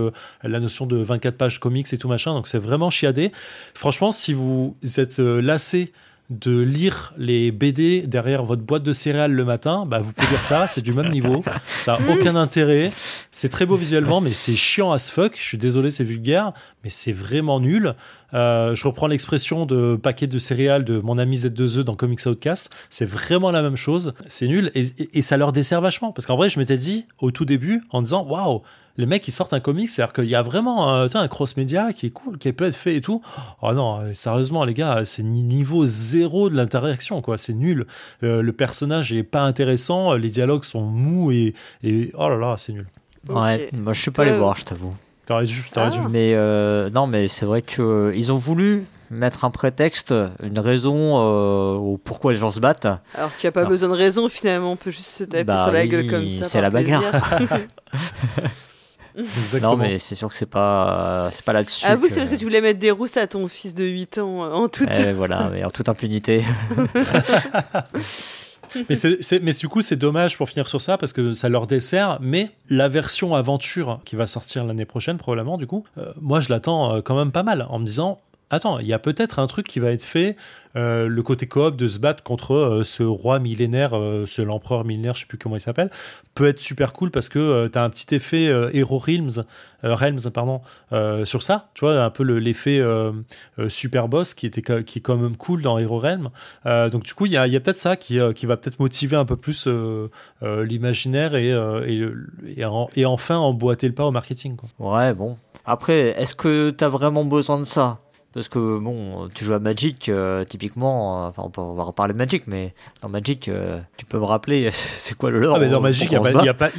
la notion de 24 pages comics et tout machin. Donc c'est vraiment chiadé. Franchement, si vous êtes lassé de lire les BD derrière votre boîte de céréales le matin, bah vous pouvez dire ça, c'est du même niveau, ça n'a aucun intérêt, c'est très beau visuellement, mais c'est chiant as fuck, je suis désolé, c'est vulgaire, mais c'est vraiment nul. Euh, je reprends l'expression de paquet de céréales de mon ami Z2E dans Comics Outcast, c'est vraiment la même chose, c'est nul, et, et, ça leur dessert vachement, parce qu'en vrai, je m'étais dit au tout début, en disant, waouh, les mecs ils sortent un comic, c'est-à-dire qu'il y a vraiment euh, un cross-média qui est cool, qui est plein de fait et tout. Oh non, euh, sérieusement les gars, c'est niveau zéro de l'interaction, quoi. C'est nul. Euh, le personnage est pas intéressant, les dialogues sont mous et, et oh là là, c'est nul. Ouais, moi je suis pas allé voir, je t'avoue. T'aurais dû, t'aurais dû. Ah. Mais non, mais c'est vrai que ils ont voulu mettre un prétexte, une raison au pourquoi les gens se battent. Alors qu'il n'y a pas besoin de raison finalement, on peut juste se taper bah sur la gueule comme ça. C'est la bagarre. *laughs* *laughs* Non, mais c'est sûr que c'est pas, c'est pas là-dessus. Avoue, c'est parce que tu voulais mettre des rousses à ton fils de 8 ans euh, en toute. Eh, voilà, mais en toute impunité. *laughs* *laughs* mais, c'est, mais du coup, c'est dommage pour finir sur ça parce que ça leur dessert. Mais la version aventure qui va sortir l'année prochaine, probablement, du coup, euh, moi je l'attends euh, quand même pas mal en me disant attends, il y a peut-être un truc qui va être fait, euh, le côté coop de se battre contre euh, ce roi millénaire, euh, ce l'empereur millénaire, je sais plus comment il s'appelle, peut être super cool parce que tu as un petit effet Hero Realms, Realms pardon, sur ça, tu vois, un peu l'effet super boss qui était qui est quand même cool dans Hero Realms. donc du coup, il y a, y a peut-être ça qui, qui va peut-être motiver un peu plus l'imaginaire et, et, et, enfin emboîter le pas au marketing. Ouais, bon. Après, est-ce que tu as vraiment besoin de ça? Parce que bon, tu joues à Magic, euh, typiquement, euh, enfin on, peut, on va reparler de Magic, mais dans Magic, euh, tu peux me rappeler *laughs* c'est quoi le lore? Ah mais dans Magic, il n'y a, pas...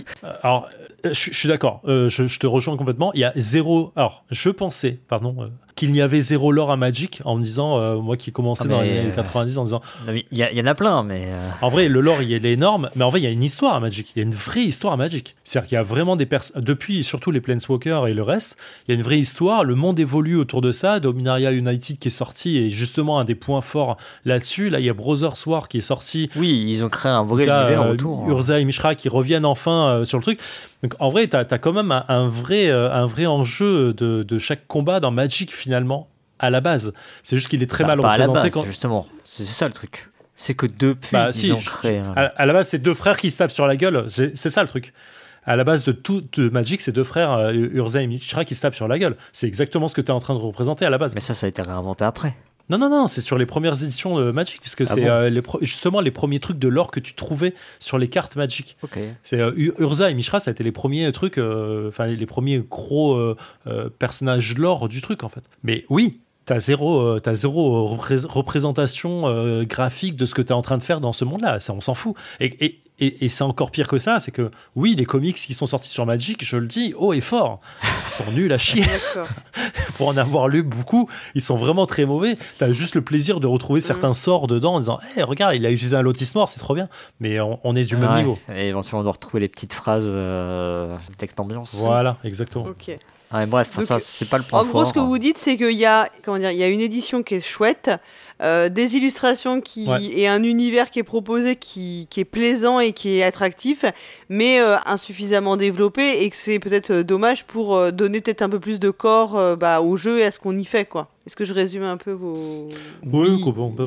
Alors, je, suis d'accord, je, je, te rejoins complètement. Il y a zéro... Alors, je pensais, pardon, qu'il n'y avait zéro lore à Magic en me disant, euh, moi qui commençais ah, dans les années 90 en disant. Il y, en a plein, mais. Euh, en vrai, le lore, il est énorme, mais en vrai, il y a une histoire à Magic. Il y a une vraie histoire à Magic. C'est-à-dire qu'il y a vraiment des personnes. Depuis, surtout les Planeswalkers et le reste, il y a une vraie histoire. Le monde évolue autour de ça. Dominaria United qui est sorti est justement un des points forts là-dessus. Là, il y a Brothers War qui est sorti. Oui, ils ont créé un vrai univers euh, autour. Hein. Urza et Mishra qui reviennent enfin sur le truc. Donc en vrai, tu as, quand même un, vrai, un vrai enjeu de, de chaque combat dans Magic finalement à la base. C'est juste qu'il est très bah, mal représenté. quand... Justement, c'est ça le truc. C'est que depuis, bah, ils ont créé. À, la base, c'est deux frères qui se tapent sur la gueule. C'est ça le truc. À la base de tout de Magic, c'est deux frères, euh, Urza et Mishra, qui se tapent sur la gueule. C'est exactement ce que tu es en train de représenter à la base. Mais ça, ça a été réinventé après. Non, non, non, c'est sur les premières éditions de Magic, puisque ah c'est euh, justement les premiers trucs de l'or que tu trouvais sur les cartes Magic. C'est euh, Urza et Mishra, ça a été les premiers trucs, enfin les premiers gros personnages l'or du truc en fait. Mais oui, T'as zéro, euh, as zéro représentation euh, graphique de ce que tu es en train de faire dans ce monde-là. Ça, on s'en fout. Et, et, et, c'est encore pire que ça, c'est que oui, les comics qui sont sortis sur Magic, je le dis haut et fort, ils sont nuls à *laughs* chier. *laughs* Pour en avoir lu beaucoup, ils sont vraiment très mauvais. Tu as juste le plaisir de retrouver mm. certains sorts dedans en disant hey, regarde, il a utilisé un lotus mort, c'est trop bien. Mais on, est du même niveau. Et éventuellement, on doit retrouver les petites phrases euh, texte ambiance. Voilà, exactement. Ok bref, ça, c'est pas le point En gros, ce que vous dites, c'est qu'il y a, comment dire, il y a une édition qui est chouette, euh, des illustrations qui et un univers qui est proposé qui, qui, est plaisant et qui est attractif, mais euh, insuffisamment développé et que c'est peut-être euh, dommage pour donner peut-être un peu plus de corps bah, au jeu et à ce qu'on y fait, quoi. Est-ce que je résume un peu vos. Oui,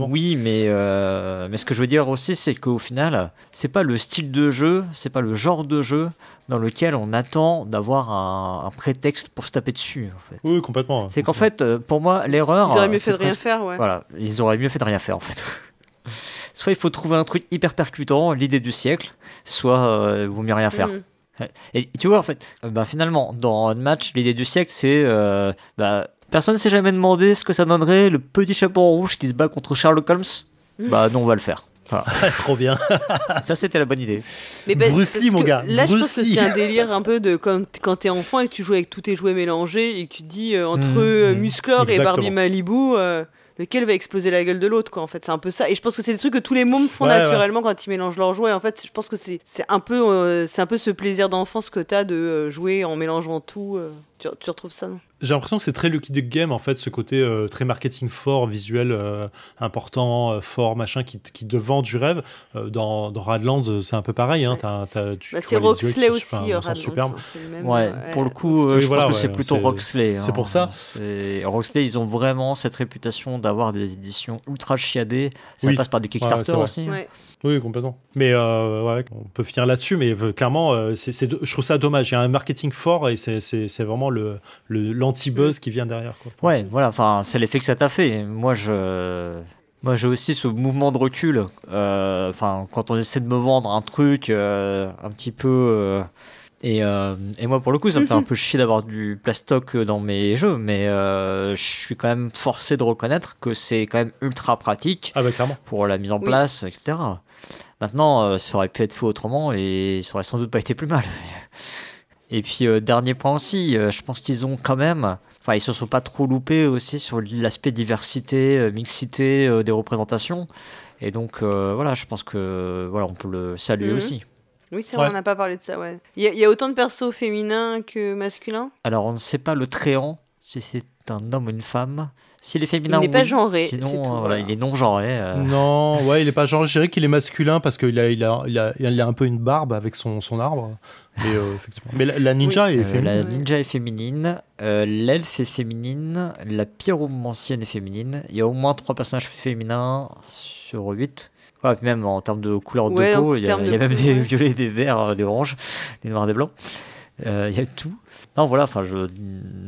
oui mais, euh, mais ce que je veux dire aussi, c'est qu'au final, c'est pas le style de jeu, c'est pas le genre de jeu dans lequel on attend d'avoir un, prétexte pour se taper dessus. En fait. Oui, complètement. C'est qu'en fait, euh, pour moi, l'erreur. Ils auraient mieux fait de rien faire, ouais. Voilà, ils auraient mieux fait de rien faire, en fait. *laughs* soit il faut trouver un truc hyper percutant, l'idée du siècle, soit euh, vous mieux rien faire. Mm. Et tu vois, en fait, bah, finalement, dans un match, l'idée du siècle, c'est bah, Personne ne s'est jamais demandé ce que ça donnerait le petit chapeau rouge qui se bat contre Sherlock Holmes mmh. Bah non, on va le faire. *laughs* Trop bien. ça, c'était la bonne idée. Mais ben, Bruce Lee, mon gars. Là, je pense que c'est un délire un peu de quand, quand t'es enfant et que tu joues avec tous tes jouets mélangés et que tu te dis euh, entre mmh, euh, mmh. Musclor et Barbie Malibu. Euh, lequel va exploser la gueule de l'autre quoi en fait c'est un peu ça et je pense que c'est des trucs que tous les mômes font naturellement quand ils mélangent leurs jouets en fait je pense que c'est un peu c'est un peu ce plaisir d'enfance que t'as de jouer en mélangeant tout tu, tu retrouves ça non? J'ai l'impression que c'est très Lucky Duck Game, en fait, ce côté euh, très marketing fort, visuel euh, important, euh, fort, machin, qui, qui te vend du rêve. dans, dans Radlands, c'est un peu pareil. Hein, bah, c'est Roxley aussi, Radlands. Superbe. ouais, pour le coup, je pense que c'est plutôt Roxley. C'est pour ça. Hein. Roxley, ils ont vraiment cette réputation d'avoir des éditions ultra chiadées. Ça passe par du Kickstarter aussi. Oui, complètement. Mais euh, ouais, on peut finir là-dessus, mais euh, clairement, euh, c'est, je trouve ça dommage. Il y a un marketing fort et c'est, vraiment le, l'anti-buzz qui vient derrière. Quoi. Ouais, voilà, enfin, c'est l'effet que ça t'a fait. Moi, je. Moi, j'ai aussi ce mouvement de recul. Enfin, quand on essaie de me vendre un truc un petit peu. Et, et, moi, pour le coup, ça me fait un peu chier d'avoir du plastoc dans mes jeux, mais je suis quand même forcé de reconnaître que c'est quand même ultra pratique ah bah, pour la mise en place, etc. Maintenant, euh, ça aurait pu être fait autrement et ça aurait sans doute pas été plus mal. *laughs* Et puis, euh, dernier point aussi, euh, je pense qu'ils ont quand même. Enfin, ils se sont pas trop loupés aussi sur l'aspect diversité, mixité des représentations. Et donc, voilà, je pense que voilà, on peut le saluer mhm. aussi. Oui, c'est vrai, on n'a pas parlé de ça, ouais. Il y, y, a autant de persos féminins que masculins? Alors, on ne sait pas le tréant, si c'est un homme ou une femme. S'il est féminin, il n'est pas genré. Sinon, voilà, il est non genré. Euh. Non, ouais, il est pas genré. Je dirais qu'il est masculin parce qu'il a, il a, il a, il a un peu une barbe avec son, son arbre. Mais, euh, *laughs* effectivement. Mais la, ninja est euh, féminine. la ninja est féminine. L'elfe est féminine. La pyromancienne est féminine. Il y a au moins trois personnages féminins sur huit. Ouais, même en termes de couleur de peau, il y a, il y a même des violets, des verts, des oranges, des noirs, des blancs. Il y a tout. Non, voilà, enfin, je,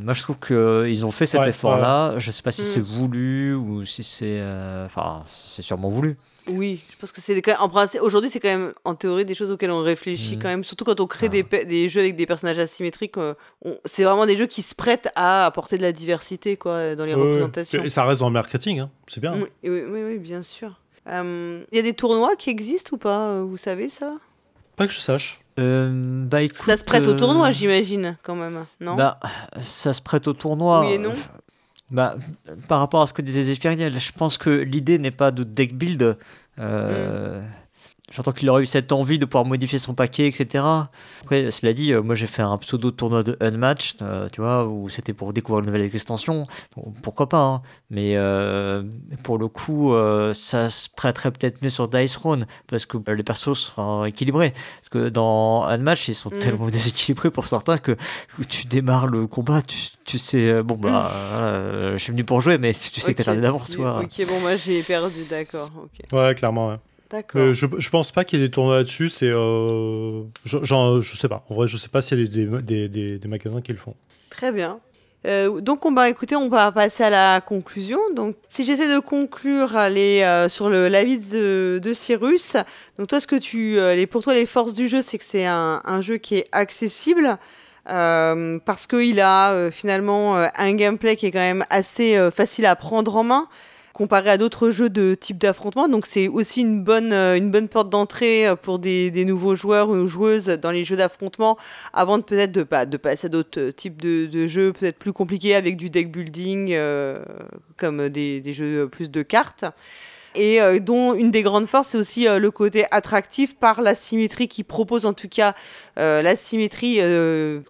moi je trouve qu'ils ont fait cet effort-là. Je sais pas si c'est mm. voulu ou si c'est. Euh, enfin, c'est sûrement voulu. Oui, je pense que c'est en principe aujourd'hui c'est quand même en théorie des choses auxquelles on réfléchit mm. quand même, surtout quand on crée des, ah. des, jeux avec des personnages asymétriques. Euh, c'est vraiment des jeux qui se prêtent à apporter de la diversité quoi dans les représentations. Et ça reste dans le marketing, hein. c'est bien. Oui, oui, oui, bien sûr. Euh, il y a des tournois qui existent ou pas Vous savez ça? Pas que je sache. Euh, bah, ça se prête au tournoi, euh, j'imagine, quand même, non bah, Ça se prête au tournoi. Oui et non bah, Par rapport à ce que disait Zéphiriel, je pense que l'idée n'est pas de deck build. Euh, mm. J'entends qu'il aurait eu cette envie de pouvoir modifier son paquet, etc. Après, cela dit, euh, moi j'ai fait un pseudo tournoi de Unmatched, euh, tu vois, où c'était pour découvrir une nouvelle extension. pourquoi pas, hein. Mais euh, pour le coup, ça se prêterait peut-être mieux sur Dice Throne, parce que les persos seront équilibrés. Parce que dans Unmatched, ils sont mm. tellement *laughs* déséquilibrés pour certains que tu démarres le combat, tu, sais, bon bah, mm. je suis venu pour jouer, mais tu sais que t'as perdu d'avance, tu vois. Ok, bon, moi j'ai perdu, d'accord. Ouais, clairement, ouais. Euh, je, je pense pas qu'il y ait des tournois là-dessus. C'est, euh, je, je sais pas. En vrai, je sais pas s'il y a des, des, des, des, magasins qui le font. Très bien. Euh, donc, on va écouter, on va passer à la conclusion. Donc, si j'essaie de conclure les, sur le, l'avis de, de, Cyrus, donc toi, ce que tu, les, pour toi, les forces du jeu, c'est que c'est un, un jeu qui est accessible. parce qu'il a finalement un gameplay qui est quand même assez facile à prendre en main comparé à d'autres jeux de type d'affrontement. Donc c'est aussi une bonne, euh, porte d'entrée euh, pour des, nouveaux joueurs ou joueuses dans les jeux d'affrontement avant de peut-être de, passer à d'autres euh, types de, de jeux peut-être plus compliqués avec du deck building comme des, des, jeux plus de cartes. Et euh, dont une des grandes forces, c'est aussi le côté attractif par la symétrie qui propose en tout cas la symétrie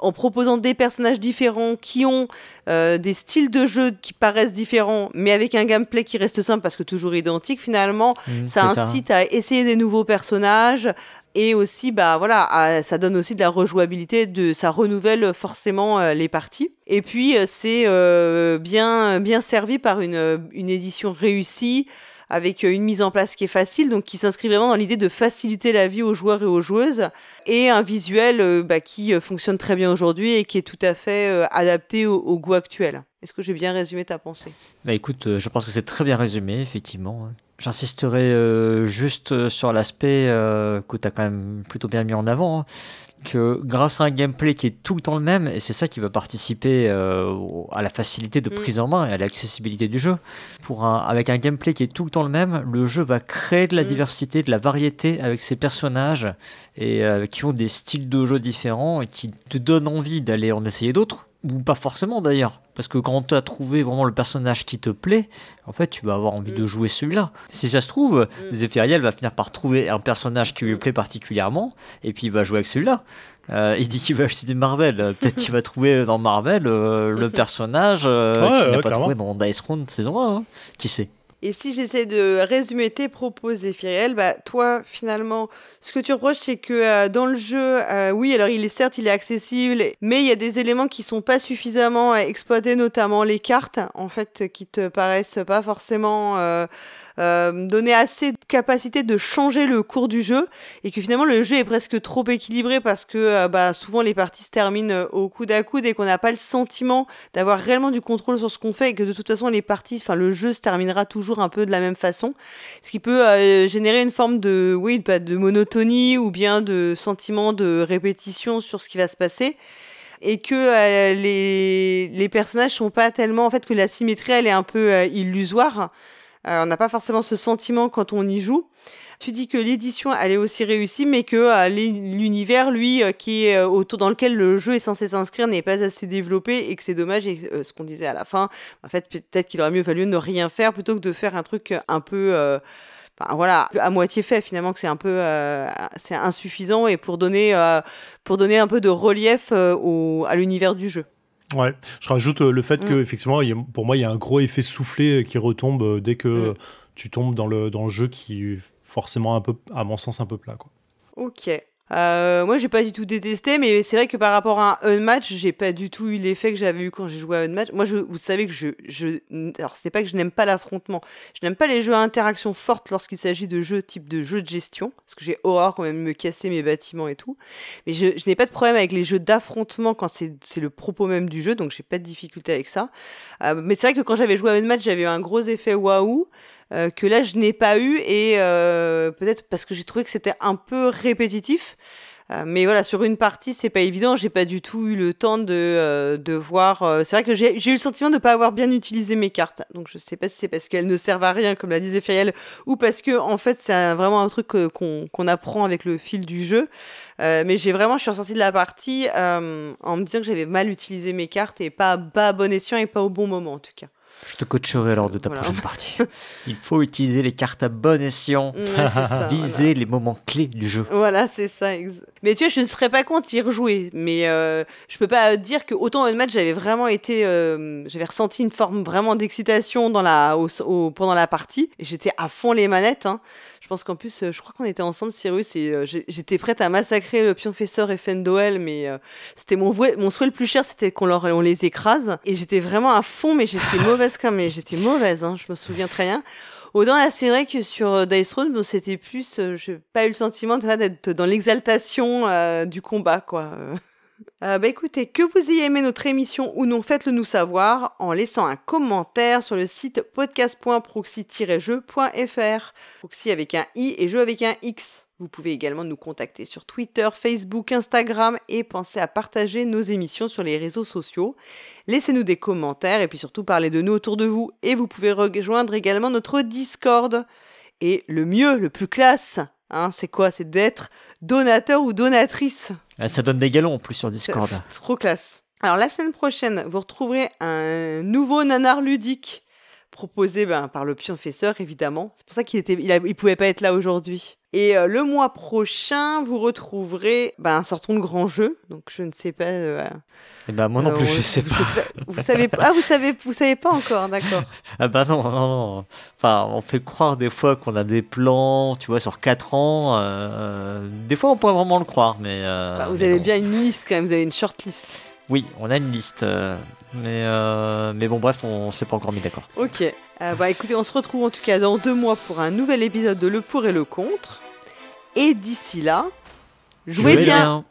en proposant des personnages différents qui ont des styles de jeu qui paraissent différents, mais avec un gameplay qui reste simple parce que toujours identique finalement. Mmh, ça incite à essayer des nouveaux personnages, et aussi bah voilà ça donne aussi de la rejouabilité de ça renouvelle forcément euh, les parties et puis euh, c'est euh, bien bien servi par une, une édition réussie avec une mise en place qui est facile, donc qui s'inscrit vraiment dans l'idée de faciliter la vie aux joueurs et aux joueuses, et un visuel bah, qui fonctionne très bien aujourd'hui et qui est tout à fait adapté au, goût actuel. Est-ce que j'ai bien résumé ta pensée? Bah écoute, je pense que c'est très bien résumé, effectivement. J'insisterai euh, juste euh, sur l'aspect euh, que tu as quand même plutôt bien mis en avant, hein, que grâce à un gameplay qui est tout le temps le même, et c'est ça qui va participer à la facilité de mm. prise en main et à l'accessibilité du jeu, pour avec un gameplay qui est tout le temps le même, le jeu va créer de la mm. diversité, de la variété avec ses personnages, et qui ont des styles de jeu différents, et qui te donnent envie d'aller en essayer d'autres ou pas forcément d'ailleurs. Parce que quand tu as trouvé vraiment le personnage qui te plaît, en fait, tu vas avoir envie de mm. jouer celui-là. Si ça se trouve, mm. Zephyriel va finir par trouver un personnage qui lui plaît particulièrement, et puis il va jouer avec celui-là. Euh, il dit qu'il va acheter Marvel. Peut-être qu'il va trouver dans Marvel euh, le *laughs* personnage euh, qu'il n'a pas trouvé dans Dice Round saison 1. Hein. Qui sait? Et si j'essaie de résumer tes propos, Zéphiriel, bah, toi, finalement, ce que tu reproches, c'est que euh, dans le jeu, euh, oui, alors il est certes, il est accessible, mais il y a des éléments qui sont pas suffisamment exploités, notamment les cartes, en fait, qui te paraissent pas forcément euh, euh, donner assez de capacité de changer le cours du jeu et que finalement le jeu est presque trop équilibré parce que euh, bah, souvent les parties se terminent euh, au coude à coude et qu'on n'a pas le sentiment d'avoir réellement du contrôle sur ce qu'on fait et que de toute façon les parties, enfin le jeu se terminera toujours un peu de la même façon, ce qui peut générer une forme de oui bah, de monotonie ou bien de sentiment de répétition sur ce qui va se passer et que les, les personnages sont pas tellement en fait que la symétrie elle est un peu illusoire on n'a pas forcément ce sentiment quand on y joue. Tu dis que l'édition elle est aussi réussie, mais que euh, l'univers, lui, euh, qui est autour dans lequel le jeu est censé s'inscrire, n'est pas assez développé et que c'est dommage. Et ce qu'on disait à la fin, en fait, peut-être qu'il aurait mieux valu ne rien faire plutôt que de faire un truc un peu voilà, à moitié fait finalement que c'est un peu c'est insuffisant et pour donner pour donner un peu de relief au, à l'univers du jeu. Ouais, je rajoute euh, le fait que mm. effectivement, pour moi, il y a un gros effet soufflé euh, qui retombe euh, dès que mm. tu tombes dans le, dans le jeu qui est forcément un peu, à mon sens, un peu plat. Quoi. Ok. Euh, moi, j'ai pas du tout détesté, mais c'est vrai que par rapport à un Unmatch, j'ai pas du tout eu l'effet que j'avais eu quand j'ai joué à Unmatch. Moi, je, vous savez que je, je alors c'est pas que je n'aime pas l'affrontement, je n'aime pas les jeux à interaction forte lorsqu'il s'agit de jeux type de jeux de gestion, parce que j'ai horreur quand même me casser mes bâtiments et tout. Mais je, je n'ai pas de problème avec les jeux d'affrontement quand c'est le propos même du jeu, donc j'ai pas de difficulté avec ça. Euh, mais c'est vrai que quand j'avais joué à Unmatch, j'avais eu un gros effet waouh. Euh, que là je n'ai pas eu et euh, peut-être parce que j'ai trouvé que c'était un peu répétitif. Euh, mais voilà, sur une partie, c'est pas évident. J'ai pas du tout eu le temps de, de voir. c'est vrai que j'ai eu le sentiment de pas avoir bien utilisé mes cartes. Donc je sais pas si c'est parce qu'elles ne servent à rien, comme l'a disait Feriel, ou parce que en fait c'est vraiment un truc qu'on apprend avec le fil du jeu. mais j'ai vraiment, je suis ressortie de la partie en me disant que j'avais mal utilisé mes cartes et pas, pas à bon escient et pas au bon moment en tout cas. Je te coacherai lors de ta prochaine partie. *laughs* Il faut utiliser les cartes à bon escient, *laughs* viser les moments clés du jeu. Voilà, c'est ça. Mais tu vois, je ne serais pas contre y rejouer. Mais euh, je peux pas dire que autant en match, j'avais vraiment été, euh, j'avais ressenti une forme vraiment d'excitation dans la, au, pendant la partie. Et j'étais à fond les manettes. Hein. Je pense qu'en plus, euh, je crois qu'on était ensemble, Cyrus, et euh, j'étais prête à massacrer le Pionfesseur et Fendoel, mais euh, c'était mon, souhait le plus cher, c'était qu'on on les écrase. Et j'étais vraiment à fond, mais j'étais mauvaise quand même, j'étais mauvaise, hein, je me souviens très bien. Autant là, c'est vrai que sur Dice Throne, c'était plus, j'ai pas eu le sentiment d'être dans l'exaltation du combat, quoi. Euh, bah écoutez, que vous ayez aimé notre émission ou non, faites-le nous savoir en laissant un commentaire sur le site podcast.proxy-jeu.fr. Proxy avec un i et jeu avec un x. Vous pouvez également nous contacter sur Twitter, Facebook, Instagram et pensez à partager nos émissions sur les réseaux sociaux. Laissez-nous des commentaires et puis surtout parlez de nous autour de vous. Et vous pouvez rejoindre également notre Discord. Et le mieux, le plus classe, hein, c'est quoi? C'est d'être donateur ou donatrice? Ah, ça donne des galons en plus sur Discord. Trop classe. Alors la semaine prochaine, vous retrouverez un nouveau nanar ludique proposé ben, par le pionfesseur, évidemment. C'est pour ça qu'il était, il, il, pouvait pas être là aujourd'hui. Et euh, le mois prochain, vous retrouverez ben, un certain de grand jeu. Donc je ne sais pas. Euh, eh ben, moi non plus, je sais pas. Vous savez pas. Ah, vous savez, vous savez pas encore, d'accord. *laughs* ah bah non, non, non. Enfin, on fait croire des fois qu'on a des plans, tu vois, sur 4 ans. Euh, des fois, on pourrait vraiment le croire, mais. Bah, vous avez bien une liste quand même. Vous avez une short list. Oui, on a une liste. mais, mais bon, bref, on s'est pas encore mis d'accord. Ok. Euh, bah écoutez, on se retrouve en tout cas dans deux mois pour un nouvel épisode de Le pour et le contre. Et d'ici là, jouez, bien.